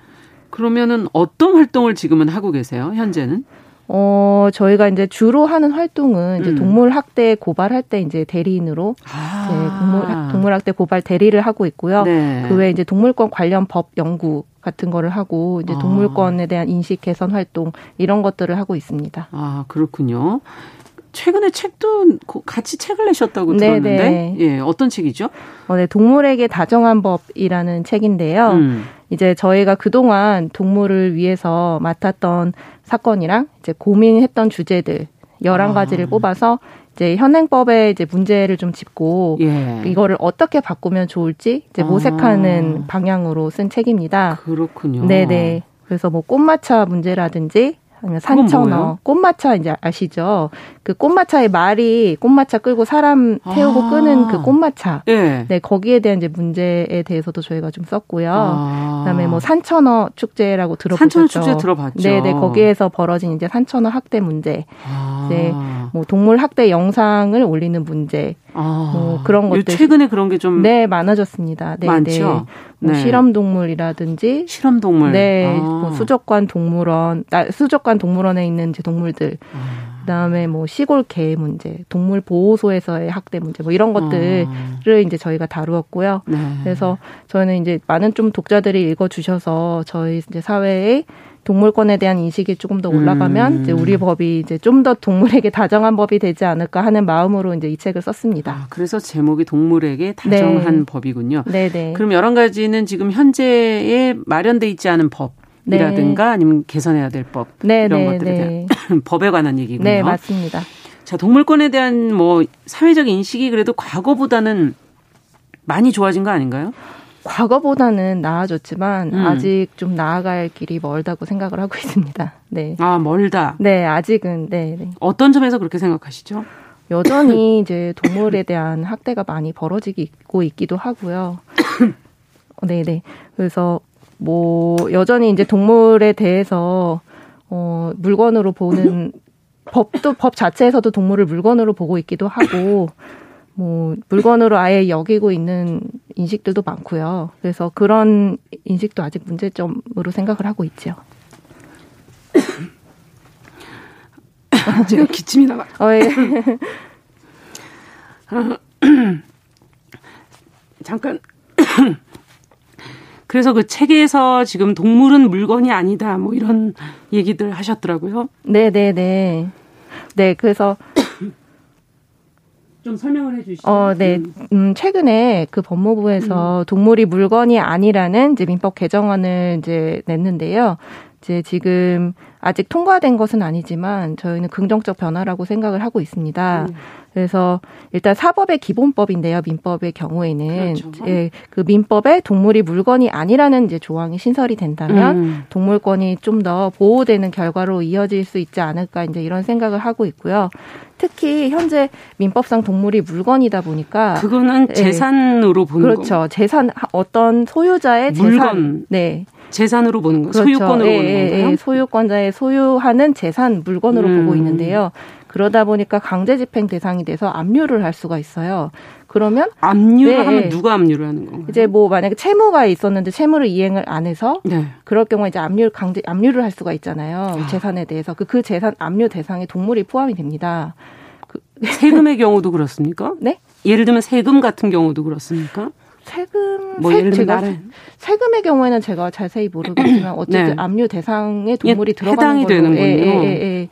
그러면은 어떤 활동을 지금은 하고 계세요? 현재는? 어, 저희가 이제 주로 하는 활동은 이제 음. 동물 학대 고발할 때 이제 대리인으로 아. 이제 동물, 동물 학대 고발 대리를 하고 있고요. 네. 그 외에 이제 동물권 관련 법 연구 같은 거를 하고 이제 아. 동물권에 대한 인식 개선 활동 이런 것들을 하고 있습니다. 아, 그렇군요. 최근에 책도 같이 책을 내셨다고 네네. 들었는데 예 어떤 책이죠? 어, 네 동물에게 다정한 법이라는 책인데요. 음. 이제 저희가 그동안 동물을 위해서 맡았던 사건이랑 이제 고민했던 주제들 열한 아. 가지를 뽑아서 이제 현행법에 이제 문제를 좀 짚고 예. 이거를 어떻게 바꾸면 좋을지 이제 모색하는 아. 방향으로 쓴 책입니다. 그렇군요. 네네. 그래서 뭐 꽃마차 문제라든지 산천어, 꽃마차 이제 아시죠? 그 꽃마차의 말이 꽃마차 끌고 사람 태우고 아. 끄는 그 꽃마차. 네. 네, 거기에 대한 이제 문제에 대해서도 저희가 좀 썼고요. 아. 그다음에 뭐 산천어 축제라고 들어보셨죠? 산천어 축제 들어봤죠. 네, 네, 거기에서 벌어진 이제 산천어 학대 문제. 아. 네, 뭐 동물 학대 영상을 올리는 문제. 아. 뭐 그런 것들 최근에 그런 게 좀 네, 많아졌습니다. 네, 많죠. 네. 뭐 네. 실험 동물이라든지 실험 동물. 네, 아. 뭐 수족관 동물원, 아, 수족관 동물원에 있는 이제 동물들. 아. 그다음에 뭐 시골 개 문제, 동물 보호소에서의 학대 문제 뭐 이런 것들을 아. 이제 저희가 다루었고요. 네. 그래서 저희는 이제 많은 좀 독자들이 읽어 주셔서 저희 이제 사회의 동물권에 대한 인식이 조금 더 올라가면 음. 이제 우리 법이 이제 좀 더 동물에게 다정한 법이 되지 않을까 하는 마음으로 이제 이 책을 썼습니다. 아, 그래서 제목이 동물에게 다정한 네. 법이군요. 네네. 네. 그럼 여러 가지는 지금 현재에 마련돼 있지 않은 법. 이라든가 네. 아니면 개선해야 될 법. 네, 이런 네, 것들에 대한 네. 법에 관한 얘기군요. 네, 맞습니다. 자, 동물권에 대한 뭐 사회적 인식이 그래도 과거보다는 많이 좋아진 거 아닌가요? 과거보다는 나아졌지만 음. 아직 좀 나아갈 길이 멀다고 생각을 하고 있습니다. 네. 아 멀다. 네, 아직은 네. 네. 어떤 점에서 그렇게 생각하시죠? 여전히 이제 동물에 대한 학대가 많이 벌어지고 있기도 하고요. 네, 네. 그래서 뭐 여전히 이제 동물에 대해서 어 물건으로 보는 법도 법 자체에서도 동물을 물건으로 보고 있기도 하고 뭐 물건으로 아예 여기고 있는 인식들도 많고요. 그래서 그런 인식도 아직 문제점으로 생각을 하고 있죠. 제가 기침이 나가. 어, 예. 잠깐. 그래서 그 책에서 지금 동물은 물건이 아니다, 뭐 이런 얘기들 하셨더라고요. 네 네 네. 네, 네, 그래서 좀 설명을 해주시죠. 어, 네. 음, 최근에 그 법무부에서 음. 동물이 물건이 아니라는 이제 민법 개정안을 이제 냈는데요. 이제 지금 아직 통과된 것은 아니지만 저희는 긍정적 변화라고 생각을 하고 있습니다. 음. 그래서 일단 사법의 기본법인데요. 민법의 경우에는 그렇죠. 예, 그 민법에 동물이 물건이 아니라는 이제 조항이 신설이 된다면 음. 동물권이 좀 더 보호되는 결과로 이어질 수 있지 않을까 이제 이런 생각을 하고 있고요. 특히 현재 민법상 동물이 물건이다 보니까 그거는 예. 재산으로 예, 보는 그렇죠. 거. 재산 어떤 소유자의 물건. 재산 네. 재산으로 보는 거, 그렇죠. 소유권으로 예, 보는 예, 건가요? 예, 소유권자의 소유하는 재산 물건으로 음. 보고 있는데요. 그러다 보니까 강제 집행 대상이 돼서 압류를 할 수가 있어요. 그러면 압류를 네, 하면 누가 압류를 하는 건가요? 이제 뭐 만약에 채무가 있었는데 채무를 이행을 안 해서 네. 그럴 경우에 이제 압류 강제 압류를 할 수가 있잖아요. 아. 재산에 대해서 그, 그 재산 압류 대상에 동물이 포함이 됩니다. 그, 세금의 경우도 그렇습니까? 네? 예를 들면 세금 같은 경우도 그렇습니까? 세금 뭐 들면 제가 세금의 경우에는 제가 자세히 모르겠지만 어쨌든 네. 압류 대상에 동물이 예, 들어가는 해당이 되는군요. 예, 예, 예, 예.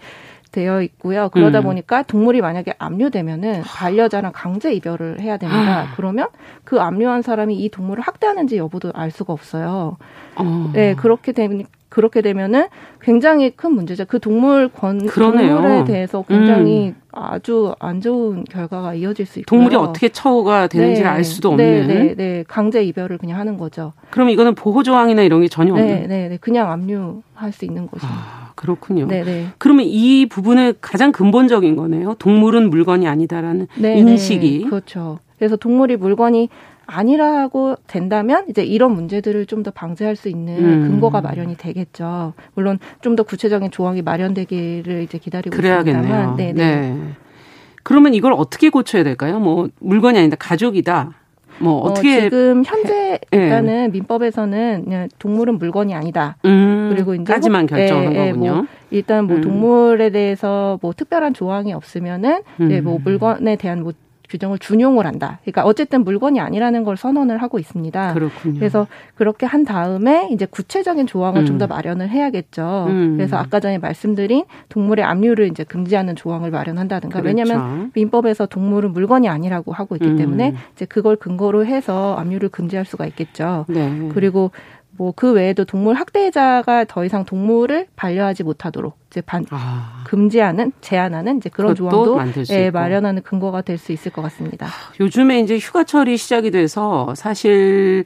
되어 있고요. 그러다 음. 보니까 동물이 만약에 압류되면은 반려자랑 강제 이별을 해야 됩니다. 아. 그러면 그 압류한 사람이 이 동물을 학대하는지 여부도 알 수가 없어요. 어. 네, 그렇게 되면 그렇게 되면은 굉장히 큰 문제죠. 그 동물 권 그러네요. 동물에 대해서 굉장히 음. 아주 안 좋은 결과가 이어질 수 있고 동물이 어떻게 처우가 되는지를 네. 알 수도 네, 없는. 네, 네, 네, 강제 이별을 그냥 하는 거죠. 그럼 이거는 보호 조항이나 이런 게 전혀 없는. 네, 네, 네, 그냥 압류할 수 있는 것입니다. 아, 그렇군요. 네, 네. 그러면 이 부분의 가장 근본적인 거네요. 동물은 물건이 아니다라는 네, 네. 인식이. 그렇죠. 그래서 동물이 물건이 아니라고 된다면 이제 이런 문제들을 좀 더 방지할 수 있는 음. 근거가 마련이 되겠죠. 물론 좀 더 구체적인 조항이 마련되기를 이제 기다리고 그래야겠네요. 네, 네. 네. 그러면 이걸 어떻게 고쳐야 될까요? 뭐 물건이 아니다 가족이다. 뭐 어, 어떻게 어, 지금 현재 예. 일단은 민법에서는 그냥 동물은 물건이 아니다. 음, 그리고 이제 까지만 결정한 예, 예, 거군요. 뭐 일단 뭐 음. 동물에 대해서 뭐 특별한 조항이 없으면은 음. 이제 뭐 물건에 대한 뭐 규정을 준용을 한다. 그러니까 어쨌든 물건이 아니라는 걸 선언을 하고 있습니다. 그렇군요. 그래서 그렇게 한 다음에 이제 구체적인 조항을 음. 좀더 마련을 해야겠죠. 음. 그래서 아까 전에 말씀드린 동물의 압류를 이제 금지하는 조항을 마련한다든가. 그렇죠. 왜냐하면 민법에서 동물은 물건이 아니라고 하고 있기 음. 때문에 이제 그걸 근거로 해서 압류를 금지할 수가 있겠죠. 네. 그리고 뭐 그 외에도 동물 학대자가 더 이상 동물을 반려하지 못하도록 이제 반 아. 금지하는 제한하는 이제 그런 조항도 예, 마련하는 근거가 될 수 있을 것 같습니다. 요즘에 이제 휴가철이 시작이 돼서 사실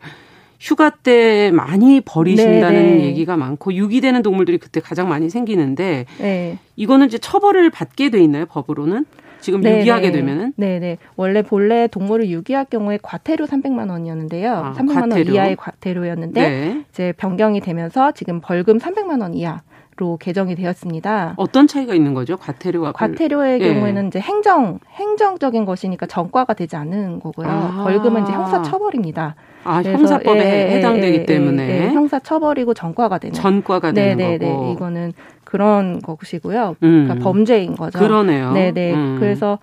휴가 때 많이 버리신다는 네네. 네. 얘기가 많고 유기되는 동물들이 그때 가장 많이 생기는데 네. 이거는 이제 처벌을 받게 돼 있나요 법으로는? 지금 네네. 유기하게 되면은? 네네. 원래 본래 동물을 유기할 경우에 과태료 300만 원이었는데요. 아, 300만 과태료. 원 이하의 과태료였는데 네. 이제 변경이 되면서 지금 벌금 300만 원 이하 로 개정이 되었습니다. 어떤 차이가 있는 거죠? 과태료와 과태료의 예. 경우에는 이제 행정 행정적인 것이니까 전과가 되지 않는 거고요. 아. 벌금은 이제 형사 처벌입니다. 아, 형사법에 예, 예, 해당되기 예, 때문에 예, 형사 처벌이고 전과가 되는 전과가 되는 네네네. 거고 이거는 그런 것이고요. 음. 그러니까 범죄인 거죠. 그러네요. 네네. 음. 그래서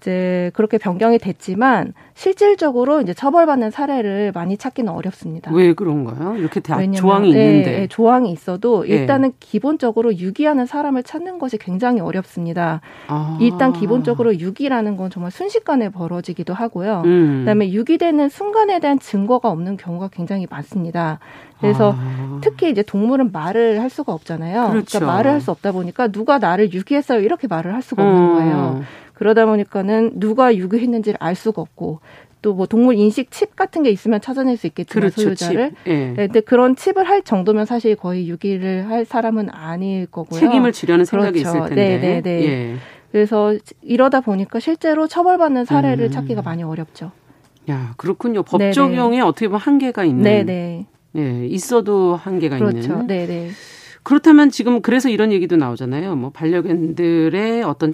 이제 그렇게 변경이 됐지만 실질적으로 이제 처벌받는 사례를 많이 찾기는 어렵습니다. 왜 그런가요? 이렇게 다 조항이 네, 있는데 네, 조항이 있어도 예. 일단은 네. 기본적으로 유기하는 사람을 찾는 것이 굉장히 어렵습니다. 아. 일단 기본적으로 유기라는 건 정말 순식간에 벌어지기도 하고요. 음. 그다음에 유기되는 순간에 대한 증거가 없는 경우가 굉장히 많습니다. 그래서 아. 특히 이제 동물은 말을 할 수가 없잖아요. 그러니까 그렇죠. 그러니까 말을 할 수 없다 보니까 누가 나를 유기했어요 이렇게 말을 할 수가 없는 음. 거예요. 그러다 보니까는 누가 유기했는지를 알 수가 없고 또뭐 동물 인식 칩 같은 게 있으면 찾아낼 수 있겠지만 그렇죠, 소유자를. 예. 네, 근데 그런 칩을 할 정도면 사실 거의 유기를 할 사람은 아닐 거고요. 책임을 지려는 생각이 그렇죠. 있을 텐데. 네, 네, 네. 예. 그래서 이러다 보니까 실제로 처벌받는 사례를 음. 찾기가 많이 어렵죠. 야, 그렇군요. 법 네네. 적용에 어떻게 보면 한계가 있는. 네네. 예, 있어도 한계가 그렇죠. 있는. 네네. 그렇다면 지금 그래서 이런 얘기도 나오잖아요. 뭐 반려견들의 어떤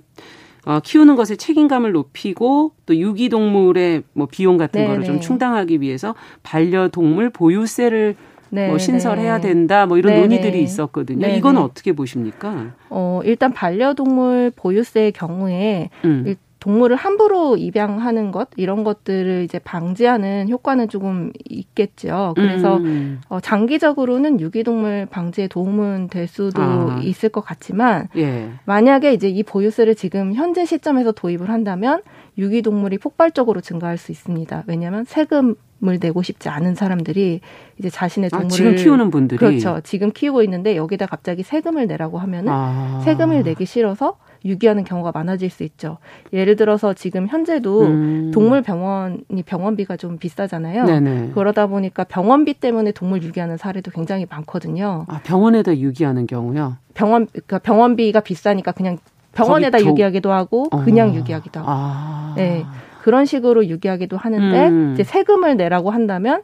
어, 키우는 것에 책임감을 높이고 또 유기동물의 뭐 비용 같은 네네. 거를 좀 충당하기 위해서 반려동물 보유세를 네, 뭐 신설해야 된다 뭐 이런 네네. 논의들이 있었거든요. 이건 어떻게 보십니까? 어, 일단 반려동물 보유세의 경우에 음. 동물을 함부로 입양하는 것 이런 것들을 이제 방지하는 효과는 조금 있겠죠. 그래서 음. 어, 장기적으로는 유기동물 방지에 도움은 될 수도 아. 있을 것 같지만 예. 만약에 이제 이 보유세를 지금 현재 시점에서 도입을 한다면 유기동물이 폭발적으로 증가할 수 있습니다. 왜냐하면 세금 을 내고 싶지 않은 사람들이 이제 자신의 동물을 아, 지금 키우는 분들이 그렇죠. 지금 키우고 있는데 여기다 갑자기 세금을 내라고 하면은 아. 세금을 내기 싫어서 유기하는 경우가 많아질 수 있죠. 예를 들어서 지금 현재도 음. 동물 병원이 병원비가 좀 비싸잖아요. 네네. 그러다 보니까 병원비 때문에 동물 유기하는 사례도 굉장히 많거든요. 아, 병원에다 유기하는 경우요? 병원 그러니까 병원비가 비싸니까 그냥 병원에다 유기하기도 하고 어. 그냥 유기하기도 하고. 아. 네. 그런 식으로 유기하기도 하는데 음. 이제 세금을 내라고 한다면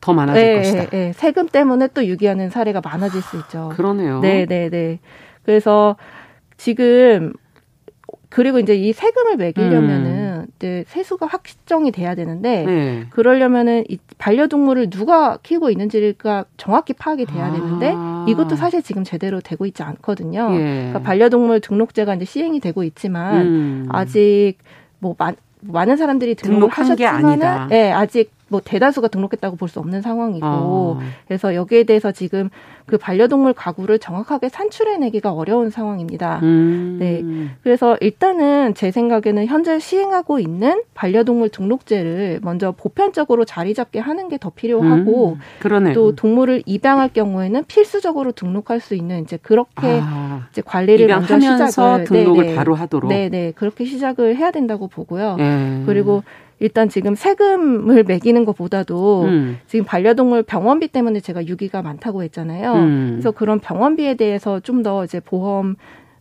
더 많아질 네, 것이다. 네, 세금 때문에 또 유기하는 사례가 많아질 수 있죠. 그러네요. 네, 네, 네. 그래서 지금 그리고 이제 이 세금을 매기려면은 음. 이제 세수가 확정이 돼야 되는데 네. 그러려면은 이 반려동물을 누가 키우고 있는지가 정확히 파악이 돼야 아. 되는데 이것도 사실 지금 제대로 되고 있지 않거든요. 예. 그러니까 반려동물 등록제가 이제 시행이 되고 있지만 음. 아직 뭐 마, 많은 사람들이 등록하셨지만은 예, 아직 뭐 대다수가 등록했다고 볼 수 없는 상황이고 어. 그래서 여기에 대해서 지금 그 반려동물 가구를 정확하게 산출해내기가 어려운 상황입니다. 음. 네. 그래서 일단은 제 생각에는 현재 시행하고 있는 반려동물 등록제를 먼저 보편적으로 자리 잡게 하는 게 더 필요하고 음. 또 동물을 입양할 경우에는 필수적으로 등록할 수 있는 이제 그렇게 아. 이제 관리를 먼저 시작을 등록을 네네. 바로 하도록 네네 그렇게 시작을 해야 된다고 보고요. 네. 그리고 일단 지금 세금을 매기는 것보다도 음. 지금 반려동물 병원비 때문에 제가 유기가 많다고 했잖아요. 음. 그래서 그런 병원비에 대해서 좀 더 이제 보험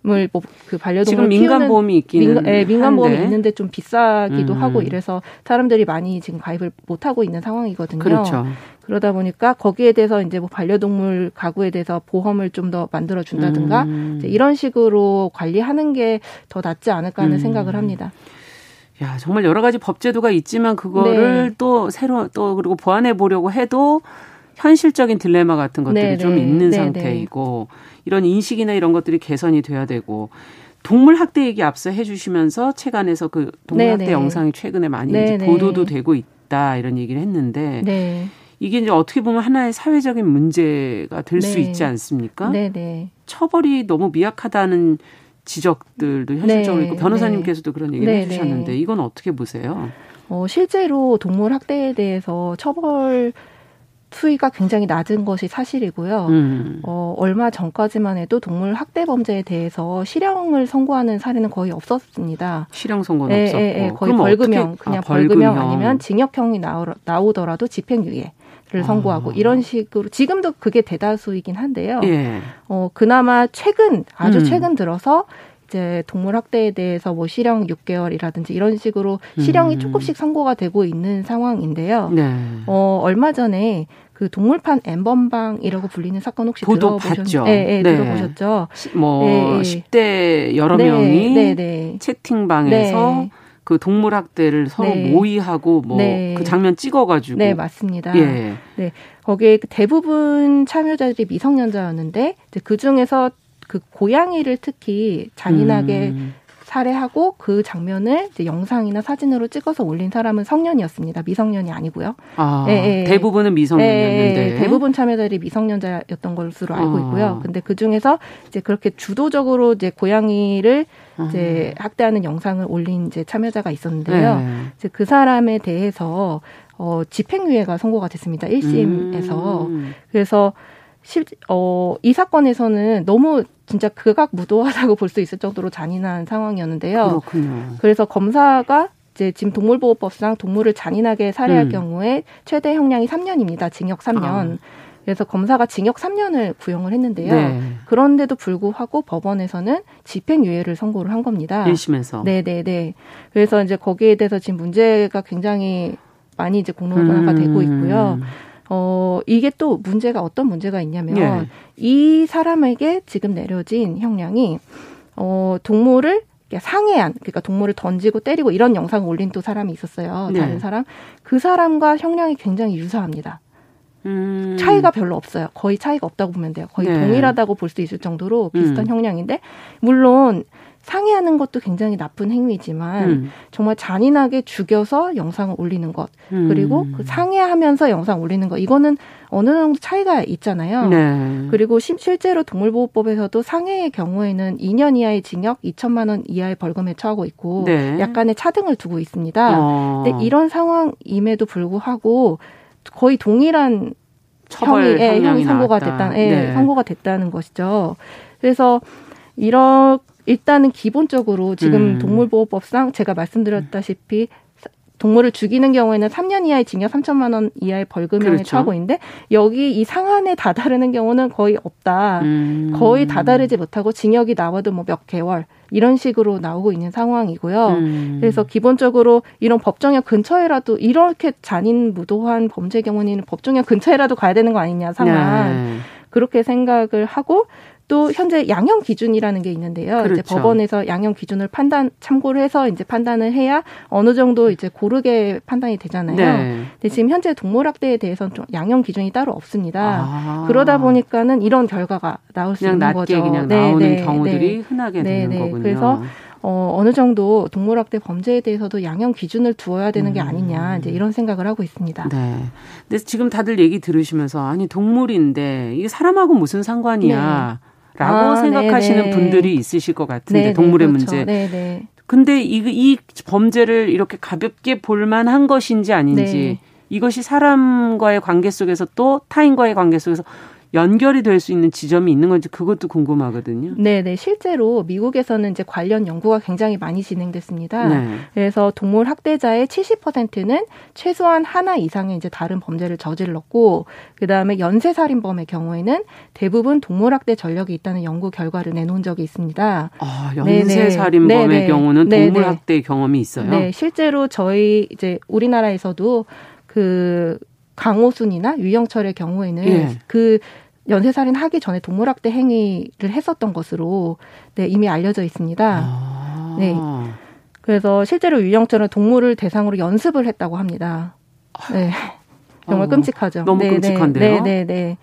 을 뭐 그 반려동물 민간 보험이 있기는 민간, 네, 민간 보험이 있는데 좀 비싸기도 음. 하고 이래서 사람들이 많이 지금 가입을 못 하고 있는 상황이거든요. 그렇죠. 그러다 보니까 거기에 대해서 이제 뭐 반려동물 가구에 대해서 보험을 좀 더 만들어 준다든가 음. 이런 식으로 관리하는 게 더 낫지 않을까 하는 음. 생각을 합니다. 야, 정말 여러 가지 법제도가 있지만 그거를 네. 또 새로 또 그리고 보완해 보려고 해도 현실적인 딜레마 같은 것들이 네, 좀 네. 있는 네, 상태이고 이런 인식이나 이런 것들이 개선이 돼야 되고 동물 학대 얘기 앞서 해주시면서 책 안에서 그 동물 학대 영상이 최근에 많이 보도도 되고 있다 이런 얘기를 했는데 이게 이제 어떻게 보면 하나의 사회적인 문제가 될수 있지 않습니까? 네네. 처벌이 너무 미약하다는 지적들도 현실적으로 네, 있고 변호사님께서도 네. 그런 얘기를 네, 해주셨는데 네. 이건 어떻게 보세요? 어, 실제로 동물 학대에 대해서 처벌 수위가 굉장히 낮은 것이 사실이고요. 음. 어, 얼마 전까지만 해도 동물 학대 범죄에 대해서 실형을 선고하는 사례는 거의 없었습니다. 실형 선고는 예, 없었고. 예, 예, 거의 벌금형, 어떻게, 그냥 아, 벌금형, 벌금형 아니면 징역형이 나오, 나오더라도 집행유예. 를 선고하고 아. 이런 식으로 지금도 그게 대다수이긴 한데요. 예. 어 그나마 최근 아주 음. 최근 들어서 이제 동물 학대에 대해서 뭐 실형 6개월이라든지 이런 식으로 실형이 음. 조금씩 선고가 되고 있는 상황인데요. 네. 어 얼마 전에 그 동물판 엠번방이라고 불리는 사건 혹시 보도 봤죠? 네, 네, 네. 들어보셨죠? 뭐 네. 10대 여러 네, 명이 네, 네. 채팅방에서 네. 그 동물 학대를 서로 네. 모의하고 뭐그 네. 장면 찍어가지고 네 맞습니다. 예. 네 거기에 그 대부분 참여자들이 미성년자였는데 그 중에서 그 고양이를 특히 잔인하게 음. 살해하고 그 장면을 이제 영상이나 사진으로 찍어서 올린 사람은 성년이었습니다. 미성년이 아니고요. 아, 네, 대부분은 미성년이었는데 네, 대부분 참여자들이 미성년자였던 것으로 알고 아. 있고요. 근데 그 중에서 이제 그렇게 주도적으로 이제 고양이를 이제 아. 학대하는 영상을 올린 이제 참여자가 있었는데요. 네. 이제 그 사람에 대해서 어 집행유예가 선고가 됐습니다. 1심에서. 음. 그래서 실, 어, 이 사건에서는 너무 진짜 극악무도하다고 볼 수 있을 정도로 잔인한 상황이었는데요. 그렇군요. 그래서 검사가 이제 지금 동물보호법상 동물을 잔인하게 살해할 음. 경우에 최대 형량이 3년입니다. 징역 3년. 아. 그래서 검사가 징역 3년을 구형을 했는데요. 네. 그런데도 불구하고 법원에서는 집행유예를 선고를 한 겁니다. 1심에서. 네네네. 그래서 이제 거기에 대해서 지금 문제가 굉장히 많이 이제 공론화가 음. 되고 있고요. 어, 이게 또 문제가 어떤 문제가 있냐면 예. 이 사람에게 지금 내려진 형량이 어, 동물을 상해한 그러니까 동물을 던지고 때리고 이런 영상을 올린 또 사람이 있었어요. 네. 다른 사람. 그 사람과 형량이 굉장히 유사합니다. 음. 차이가 별로 없어요. 거의 차이가 없다고 보면 돼요. 거의 네. 동일하다고 볼 수 있을 정도로 비슷한 음. 형량인데 물론 상해하는 것도 굉장히 나쁜 행위지만 음. 정말 잔인하게 죽여서 영상을 올리는 것 음. 그리고 그 상해하면서 영상 올리는 것 이거는 어느 정도 차이가 있잖아요. 네. 그리고 시, 실제로 동물보호법에서도 상해의 경우에는 2년 이하의 징역, 2천만 원 이하의 벌금에 처하고 있고 네. 약간의 차등을 두고 있습니다. 어. 근데 이런 상황임에도 불구하고 거의 동일한 형이, 예, 형이 선고가 됐다, 예, 네. 선고가 됐다는 것이죠. 그래서 이런 일단은 기본적으로 지금 음. 동물보호법상 제가 말씀드렸다시피 동물을 죽이는 경우에는 3년 이하의 징역 3천만 원 이하의 벌금형에 그렇죠. 처하고 있는데 여기 이 상한에 다다르는 경우는 거의 없다. 음. 거의 다다르지 못하고 징역이 나와도 뭐 몇 개월 이런 식으로 나오고 있는 상황이고요. 음. 그래서 기본적으로 이런 법정역 근처에라도 이렇게 잔인 무도한 범죄 경우는 법정역 근처에라도 가야 되는 거 아니냐 상한 네. 그렇게 생각을 하고 또 현재 양형 기준이라는 게 있는데요. 그렇죠. 이제 법원에서 양형 기준을 판단 참고를 해서 이제 판단을 해야 어느 정도 이제 고르게 판단이 되잖아요. 네. 근데 지금 현재 동물학대에 대해서는 좀 양형 기준이 따로 없습니다. 아. 그러다 보니까는 이런 결과가 나올 수 있는 거죠. 그냥 네, 나오는 네, 경우들이 네. 흔하게 되는 네, 네. 거군요. 그래서 어, 어느 정도 동물학대 범죄에 대해서도 양형 기준을 두어야 되는 게 음. 아니냐 이제 이런 생각을 하고 있습니다. 네. 근데 지금 다들 얘기 들으시면서 아니 동물인데 이게 사람하고 무슨 상관이야? 네. 라고 아, 생각하시는 네네. 분들이 있으실 것 같은데 네네, 동물의 그렇죠. 문제. 네네. 근데 이, 이 범죄를 이렇게 가볍게 볼 만한 것인지 아닌지 네. 이것이 사람과의 관계 속에서 또 타인과의 관계 속에서 연결이 될 수 있는 지점이 있는 건지 그것도 궁금하거든요. 네, 네. 실제로 미국에서는 이제 관련 연구가 굉장히 많이 진행됐습니다. 네. 그래서 동물 학대자의 70%는 최소한 하나 이상의 이제 다른 범죄를 저질렀고 그다음에 연쇄 살인범의 경우에는 대부분 동물 학대 전력이 있다는 연구 결과를 내놓은 적이 있습니다. 아, 연쇄 살인범의 네네. 경우는 동물 학대 경험이 있어요. 네, 실제로 저희 이제 우리나라에서도 그 강호순이나 유영철의 경우에는 예. 그 연쇄살인 하기 전에 동물학대 행위를 했었던 것으로 네, 이미 알려져 있습니다. 아. 네. 그래서 실제로 유영철은 동물을 대상으로 연습을 했다고 합니다. 네. 정말 어, 끔찍하죠. 너무 네, 끔찍한데요. 네, 네, 네.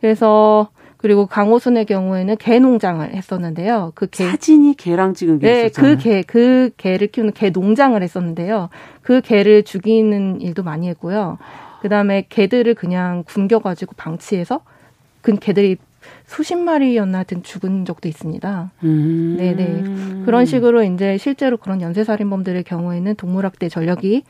그래서 그리고 강호순의 경우에는 개 농장을 했었는데요. 그 개, 사진이 개랑 찍은 게 네, 있었잖아요. 그 개, 그 개를 키우는 개 농장을 했었는데요. 그 개를 죽이는 일도 많이 했고요. 그 다음에 개들을 그냥 굶겨가지고 방치해서 그 개들이 수십 마리였나 하여튼 죽은 적도 있습니다. 음. 네네. 그런 식으로 이제 실제로 그런 연쇄살인범들의 경우에는 동물학대 전력이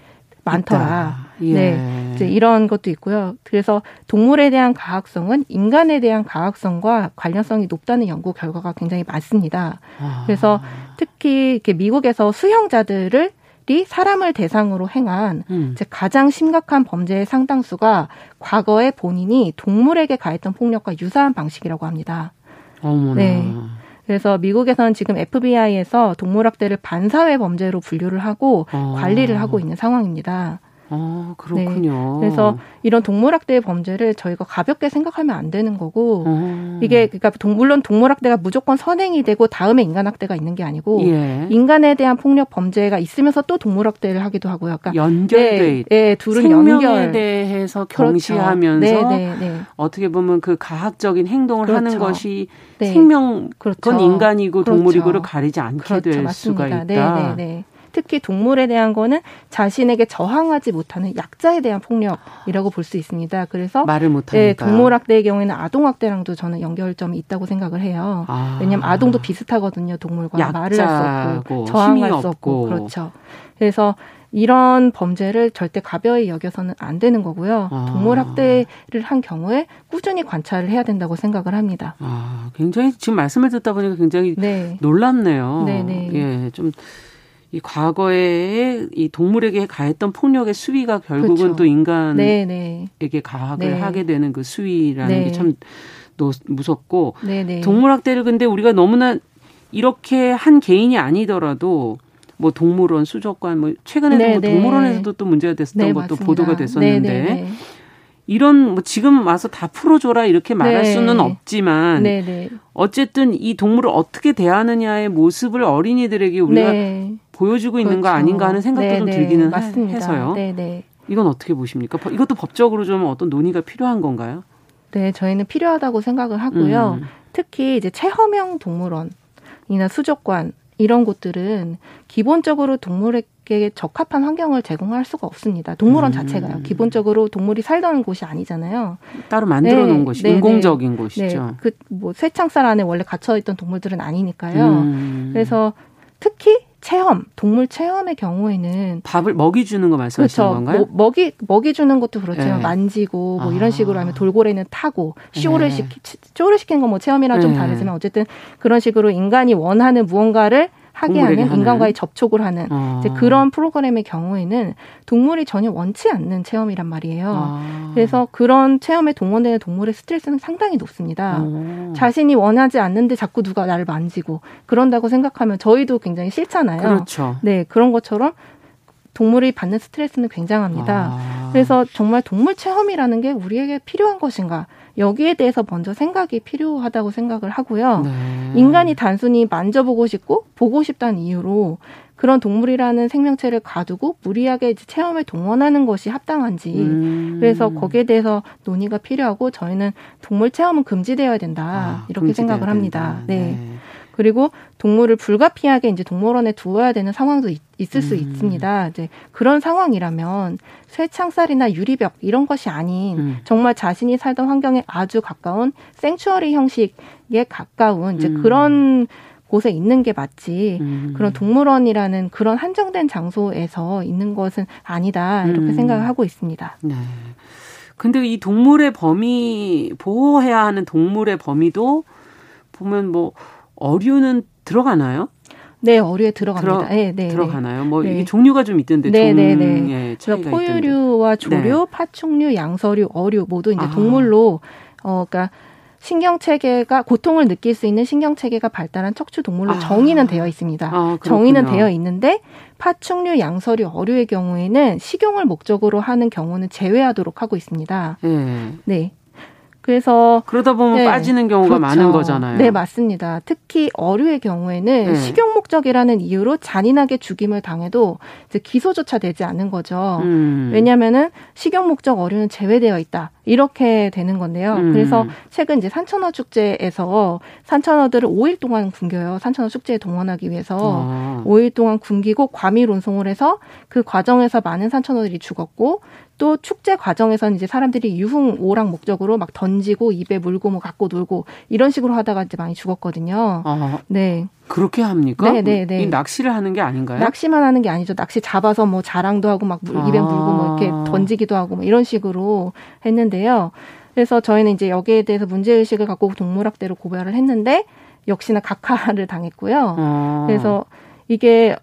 많더라. 예. 네. 이제 이런 것도 있고요. 그래서 동물에 대한 가학성은 인간에 대한 가학성과 관련성이 높다는 연구 결과가 굉장히 많습니다. 아. 그래서 특히 이렇게 미국에서 수형자들을 이 사람을 대상으로 행한 음. 가장 심각한 범죄의 상당수가 과거에 본인이 동물에게 가했던 폭력과 유사한 방식이라고 합니다. 어머나. 네. 그래서 미국에서는 지금 FBI에서 동물학대를 반사회 범죄로 분류를 하고 어. 관리를 하고 있는 상황입니다. 아, 그렇군요. 네. 그래서 이런 동물학대의 범죄를 저희가 가볍게 생각하면 안 되는 거고 어. 이게 그러니까 동, 물론 동물학대가 무조건 선행이 되고 다음에 인간학대가 있는 게 아니고 예. 인간에 대한 폭력 범죄가 있으면서 또 동물학대를 하기도 하고요. 그러니까 연결돼 네, 네, 둘은 생명에 연결. 대해서 그렇죠. 경시하면서 그렇죠. 네, 네, 어떻게 보면 그 가학적인 행동을 그렇죠. 하는 것이 네. 생명 그렇죠. 그건 인간이고 동물이고를 그렇죠. 가리지 않게 그렇죠. 될 맞습니다. 수가 있다. 네, 네, 네. 특히 동물에 대한 거는 자신에게 저항하지 못하는 약자에 대한 폭력이라고 볼 수 있습니다. 그래서 말을 못하니까 네, 동물 학대의 경우에는 아동 학대랑도 저는 연결점이 있다고 생각을 해요. 아. 왜냐하면 아동도 비슷하거든요. 동물과 말을 할 수 없고 저항할 수 없고 그렇죠. 그래서 이런 범죄를 절대 가벼이 여겨서는 안 되는 거고요. 아. 동물 학대를 한 경우에 꾸준히 관찰을 해야 된다고 생각을 합니다. 아, 굉장히 지금 말씀을 듣다 보니까 굉장히 네. 놀랍네요. 네네. 예, 좀 이 과거에 이 동물에게 가했던 폭력의 수위가 결국은 그렇죠. 또 인간에게 네네. 가학을 네. 하게 되는 그 수위라는 네. 게참 무섭고 네네. 동물학대를 근데 우리가 너무나 이렇게 한 개인이 아니더라도 뭐 동물원 수족관 뭐 최근에도 뭐 동물원에서도 또 문제가 됐었던 네, 것도 맞습니다. 보도가 됐었는데 네네. 이런 뭐 지금 와서 다 풀어줘라 이렇게 말할 네. 수는 없지만 네네. 어쨌든 이 동물을 어떻게 대하느냐의 모습을 어린이들에게 우리가 네. 보여주고 있는 그렇죠. 거 아닌가 하는 생각도 네네. 좀 들기는 맞습니다. 해서요. 네네. 이건 어떻게 보십니까? 이것도 법적으로 좀 어떤 논의가 필요한 건가요? 네, 저희는 필요하다고 생각을 하고요. 음. 특히 이제 체험형 동물원이나 수족관 이런 곳들은 기본적으로 동물에게 적합한 환경을 제공할 수가 없습니다. 동물원 음. 자체가요. 기본적으로 동물이 살던 곳이 아니잖아요. 따로 만들어 놓은 네. 곳이 네, 네. 인공적인 곳이죠. 네. 그뭐 쇠창살 안에 원래 갇혀 있던 동물들은 아니니까요. 음. 그래서 특히 체험, 동물 체험의 경우에는 밥을 먹이 주는 거 말씀하시는 그렇죠. 건가요? 뭐, 먹이 먹이 주는 것도 그렇지만 네. 만지고 뭐 아. 이런 식으로 하면 돌고래는 타고 쇼를 네. 시키 쇼를 시키는 건뭐 체험이랑 네. 좀 다르지만 어쨌든 그런 식으로 인간이 원하는 무언가를 하게 하는 하는. 인간과의 접촉을 하는 아. 이제 그런 프로그램의 경우에는 동물이 전혀 원치 않는 체험이란 말이에요. 아. 그래서 그런 체험에 동원되는 동물의 스트레스는 상당히 높습니다. 오. 자신이 원하지 않는데 자꾸 누가 나를 만지고 그런다고 생각하면 저희도 굉장히 싫잖아요. 그렇죠. 네, 그런 것처럼 동물이 받는 스트레스는 굉장합니다. 아. 그래서 정말 동물 체험이라는 게 우리에게 필요한 것인가? 여기에 대해서 먼저 생각이 필요하다고 생각을 하고요. 네. 인간이 단순히 만져보고 싶고 보고 싶다는 이유로 그런 동물이라는 생명체를 가두고 무리하게 체험에 동원하는 것이 합당한지 음. 그래서 거기에 대해서 논의가 필요하고 저희는 동물 체험은 금지되어야 된다 아, 이렇게 생각을 합니다. 네. 네. 그리고 동물을 불가피하게 이제 동물원에 두어야 되는 상황도 있, 을수 음. 있습니다. 이제 그런 상황이라면 쇠창살이나 유리벽 이런 것이 아닌 음. 정말 자신이 살던 환경에 아주 가까운 생추어리 형식에 가까운 이제 음. 그런 곳에 있는 게 맞지 음. 그런 동물원이라는 그런 한정된 장소에서 있는 것은 아니다 이렇게 음. 생각을 하고 있습니다. 네. 근데 이 동물의 범위 보호해야 하는 동물의 범위도 보면 뭐 어류는 들어가나요? 네, 어류에 들어갑니다. 들어, 네, 네, 들어가나요? 뭐 네. 이게 종류가 좀 있던데 네, 네, 네. 그래서 포유류와 조류, 네. 파충류, 양서류, 어류 모두 이제 아. 동물로 어 그러니까 신경 체계가 고통을 느낄 수 있는 신경 체계가 발달한 척추 동물로 아. 정의는 되어 있습니다. 아, 정의는 되어 있는데 파충류, 양서류, 어류의 경우에는 식용을 목적으로 하는 경우는 제외하도록 하고 있습니다. 네. 네. 그래서 그러다 보면 네, 빠지는 경우가 그렇죠. 많은 거잖아요. 네, 맞습니다. 특히 어류의 경우에는 네. 식용 목적이라는 이유로 잔인하게 죽임을 당해도 이제 기소조차 되지 않는 거죠. 음. 왜냐하면은 식용 목적 어류는 제외되어 있다. 이렇게 되는 건데요. 음. 그래서 최근 이제 산천어 축제에서 산천어들을 5일 동안 굶겨요. 산천어 축제에 동원하기 위해서 아. 5일 동안 굶기고 과밀 운송을 해서 그 과정에서 많은 산천어들이 죽었고 또 축제 과정에서는 이제 사람들이 유흥 오락 목적으로 막 던지고 입에 물고 뭐 갖고 놀고 이런 식으로 하다가 이제 많이 죽었거든요. 아, 네. 그렇게 합니까? 네, 네, 네. 낚시를 하는 게 아닌가요? 낚시만 하는 게 아니죠. 낚시 잡아서 뭐 자랑도 하고 막 입에 아. 물고 뭐 이렇게 던지기도 하고 뭐 이런 식으로 했는데요. 그래서 저희는 이제 여기에 대해서 문제 의식을 갖고 동물학대로 고발을 했는데 역시나 각하를 당했고요. 아. 그래서 이게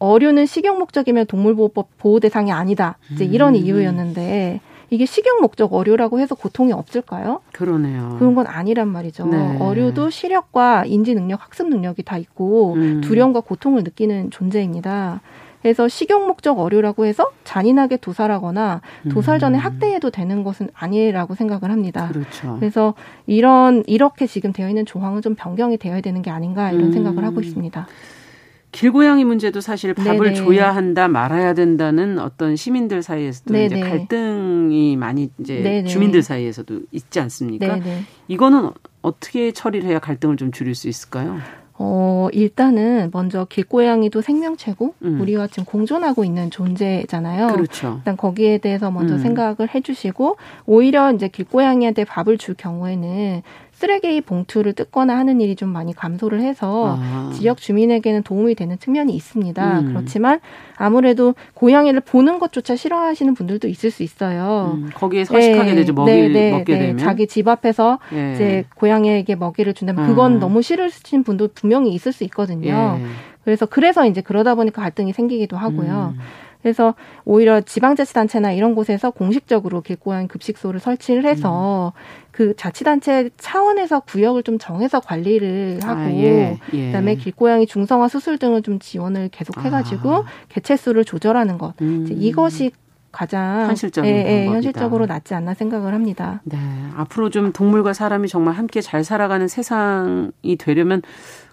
어류는 식용 목적이면 동물보호법 보호 대상이 아니다. 이제 이런 음. 이유였는데 이게 식용 목적 어류라고 해서 고통이 없을까요? 그러네요. 그런 건 아니란 말이죠. 네. 어류도 시력과 인지 능력, 학습 능력이 다 있고 음. 두려움과 고통을 느끼는 존재입니다. 그래서 식용 목적 어류라고 해서 잔인하게 도살하거나 도살 전에 음. 학대해도 되는 것은 아니라고 생각을 합니다. 그렇죠. 그래서 이런 이렇게 지금 되어 있는 조항은 좀 변경이 되어야 되는 게 아닌가 이런 음. 생각을 하고 있습니다. 길고양이 문제도 사실 밥을 네네. 줘야 한다 말아야 된다는 어떤 시민들 사이에서도 네네. 이제 갈등이 많이 이제 네네. 주민들 사이에서도 있지 않습니까? 이거는 어떻게 처리를 해야 갈등을 좀 줄일 수 있을까요? 어, 일단은 먼저 길고양이도 생명체고 음. 우리와 지금 공존하고 있는 존재잖아요. 그렇죠. 일단 거기에 대해서 먼저 음. 생각을 해 주시고 오히려 이제 길고양이한테 밥을 줄 경우에는 쓰레기 봉투를 뜯거나 하는 일이 좀 많이 감소를 해서 아. 지역 주민에게는 도움이 되는 측면이 있습니다. 음. 그렇지만 아무래도 고양이를 보는 것조차 싫어하시는 분들도 있을 수 있어요. 음, 거기에 서식하게 네. 되죠. 먹이를 네, 네, 먹게 네. 되면 자기 집 앞에서 예. 이제 고양이에게 먹이를 준다면 그건 아. 너무 싫으신 분도 분명히 있을 수 있거든요. 예. 그래서 그래서 이제 그러다 보니까 갈등이 생기기도 하고요. 음. 그래서 오히려 지방자치단체나 이런 곳에서 공식적으로 길고양이 급식소를 설치를 해서 음. 그 자치단체 차원에서 구역을 좀 정해서 관리를 아, 하고 아, 예, 예. 그다음에 길고양이 중성화 수술 등을 좀 지원을 계속해가지고 아. 개체 수를 조절하는 것 음. 이것이 가장 현실적인 예, 예, 현실적으로 낫지 않나 생각을 합니다. 네, 앞으로 좀 동물과 사람이 정말 함께 잘 살아가는 세상이 되려면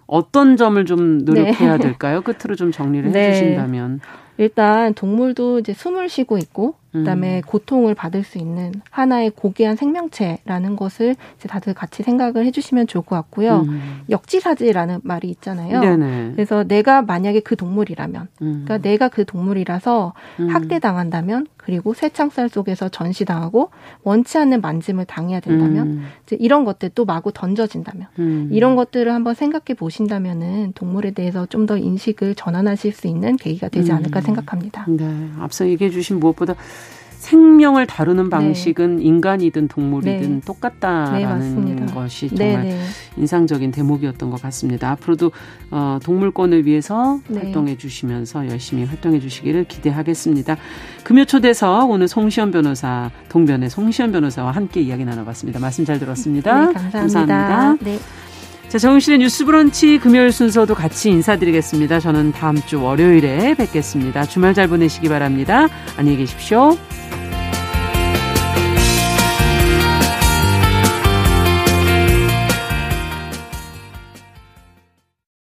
어떤 점을 좀 노력해야 네. 될까요? 끝으로 좀 정리를 네. 해주신다면. 일단 동물도 이제 숨을 쉬고 있고 그다음에 음. 고통을 받을 수 있는 하나의 고귀한 생명체라는 것을 이제 다들 같이 생각을 해주시면 좋을 것 같고요. 음. 역지사지라는 말이 있잖아요. 네네. 그래서 내가 만약에 그 동물이라면, 음. 그러니까 내가 그 동물이라서 음. 학대당한다면, 그리고 쇠창살 속에서 전시당하고 원치 않는 만짐을 당해야 된다면, 음. 이제 이런 것들 또 마구 던져진다면, 음. 이런 것들을 한번 생각해 보신다면은 동물에 대해서 좀 더 인식을 전환하실 수 있는 계기가 되지 않을까 생각합니다. 네, 앞서 얘기해 주신 무엇보다 생명을 다루는 네. 방식은 네. 인간이든 동물이든 네. 똑같다라는 네, 것이 정말 네, 네. 인상적인 대목이었던 것 같습니다. 앞으로도 어, 동물권을 위해서 활동해 주시면서 열심히 활동해 주시기를 기대하겠습니다. 금요 초대석 오늘 송시현 변호사 동변의 송시현 변호사와 함께 이야기 나눠봤습니다. 말씀 잘 들었습니다. 감사합니다. 감사합니다. 자, 정신의 뉴스 브런치 금요일 순서도 같이 인사드리겠습니다. 저는 다음 주 월요일에 뵙겠습니다. 주말 잘 보내시기 바랍니다. 안녕히 계십시오.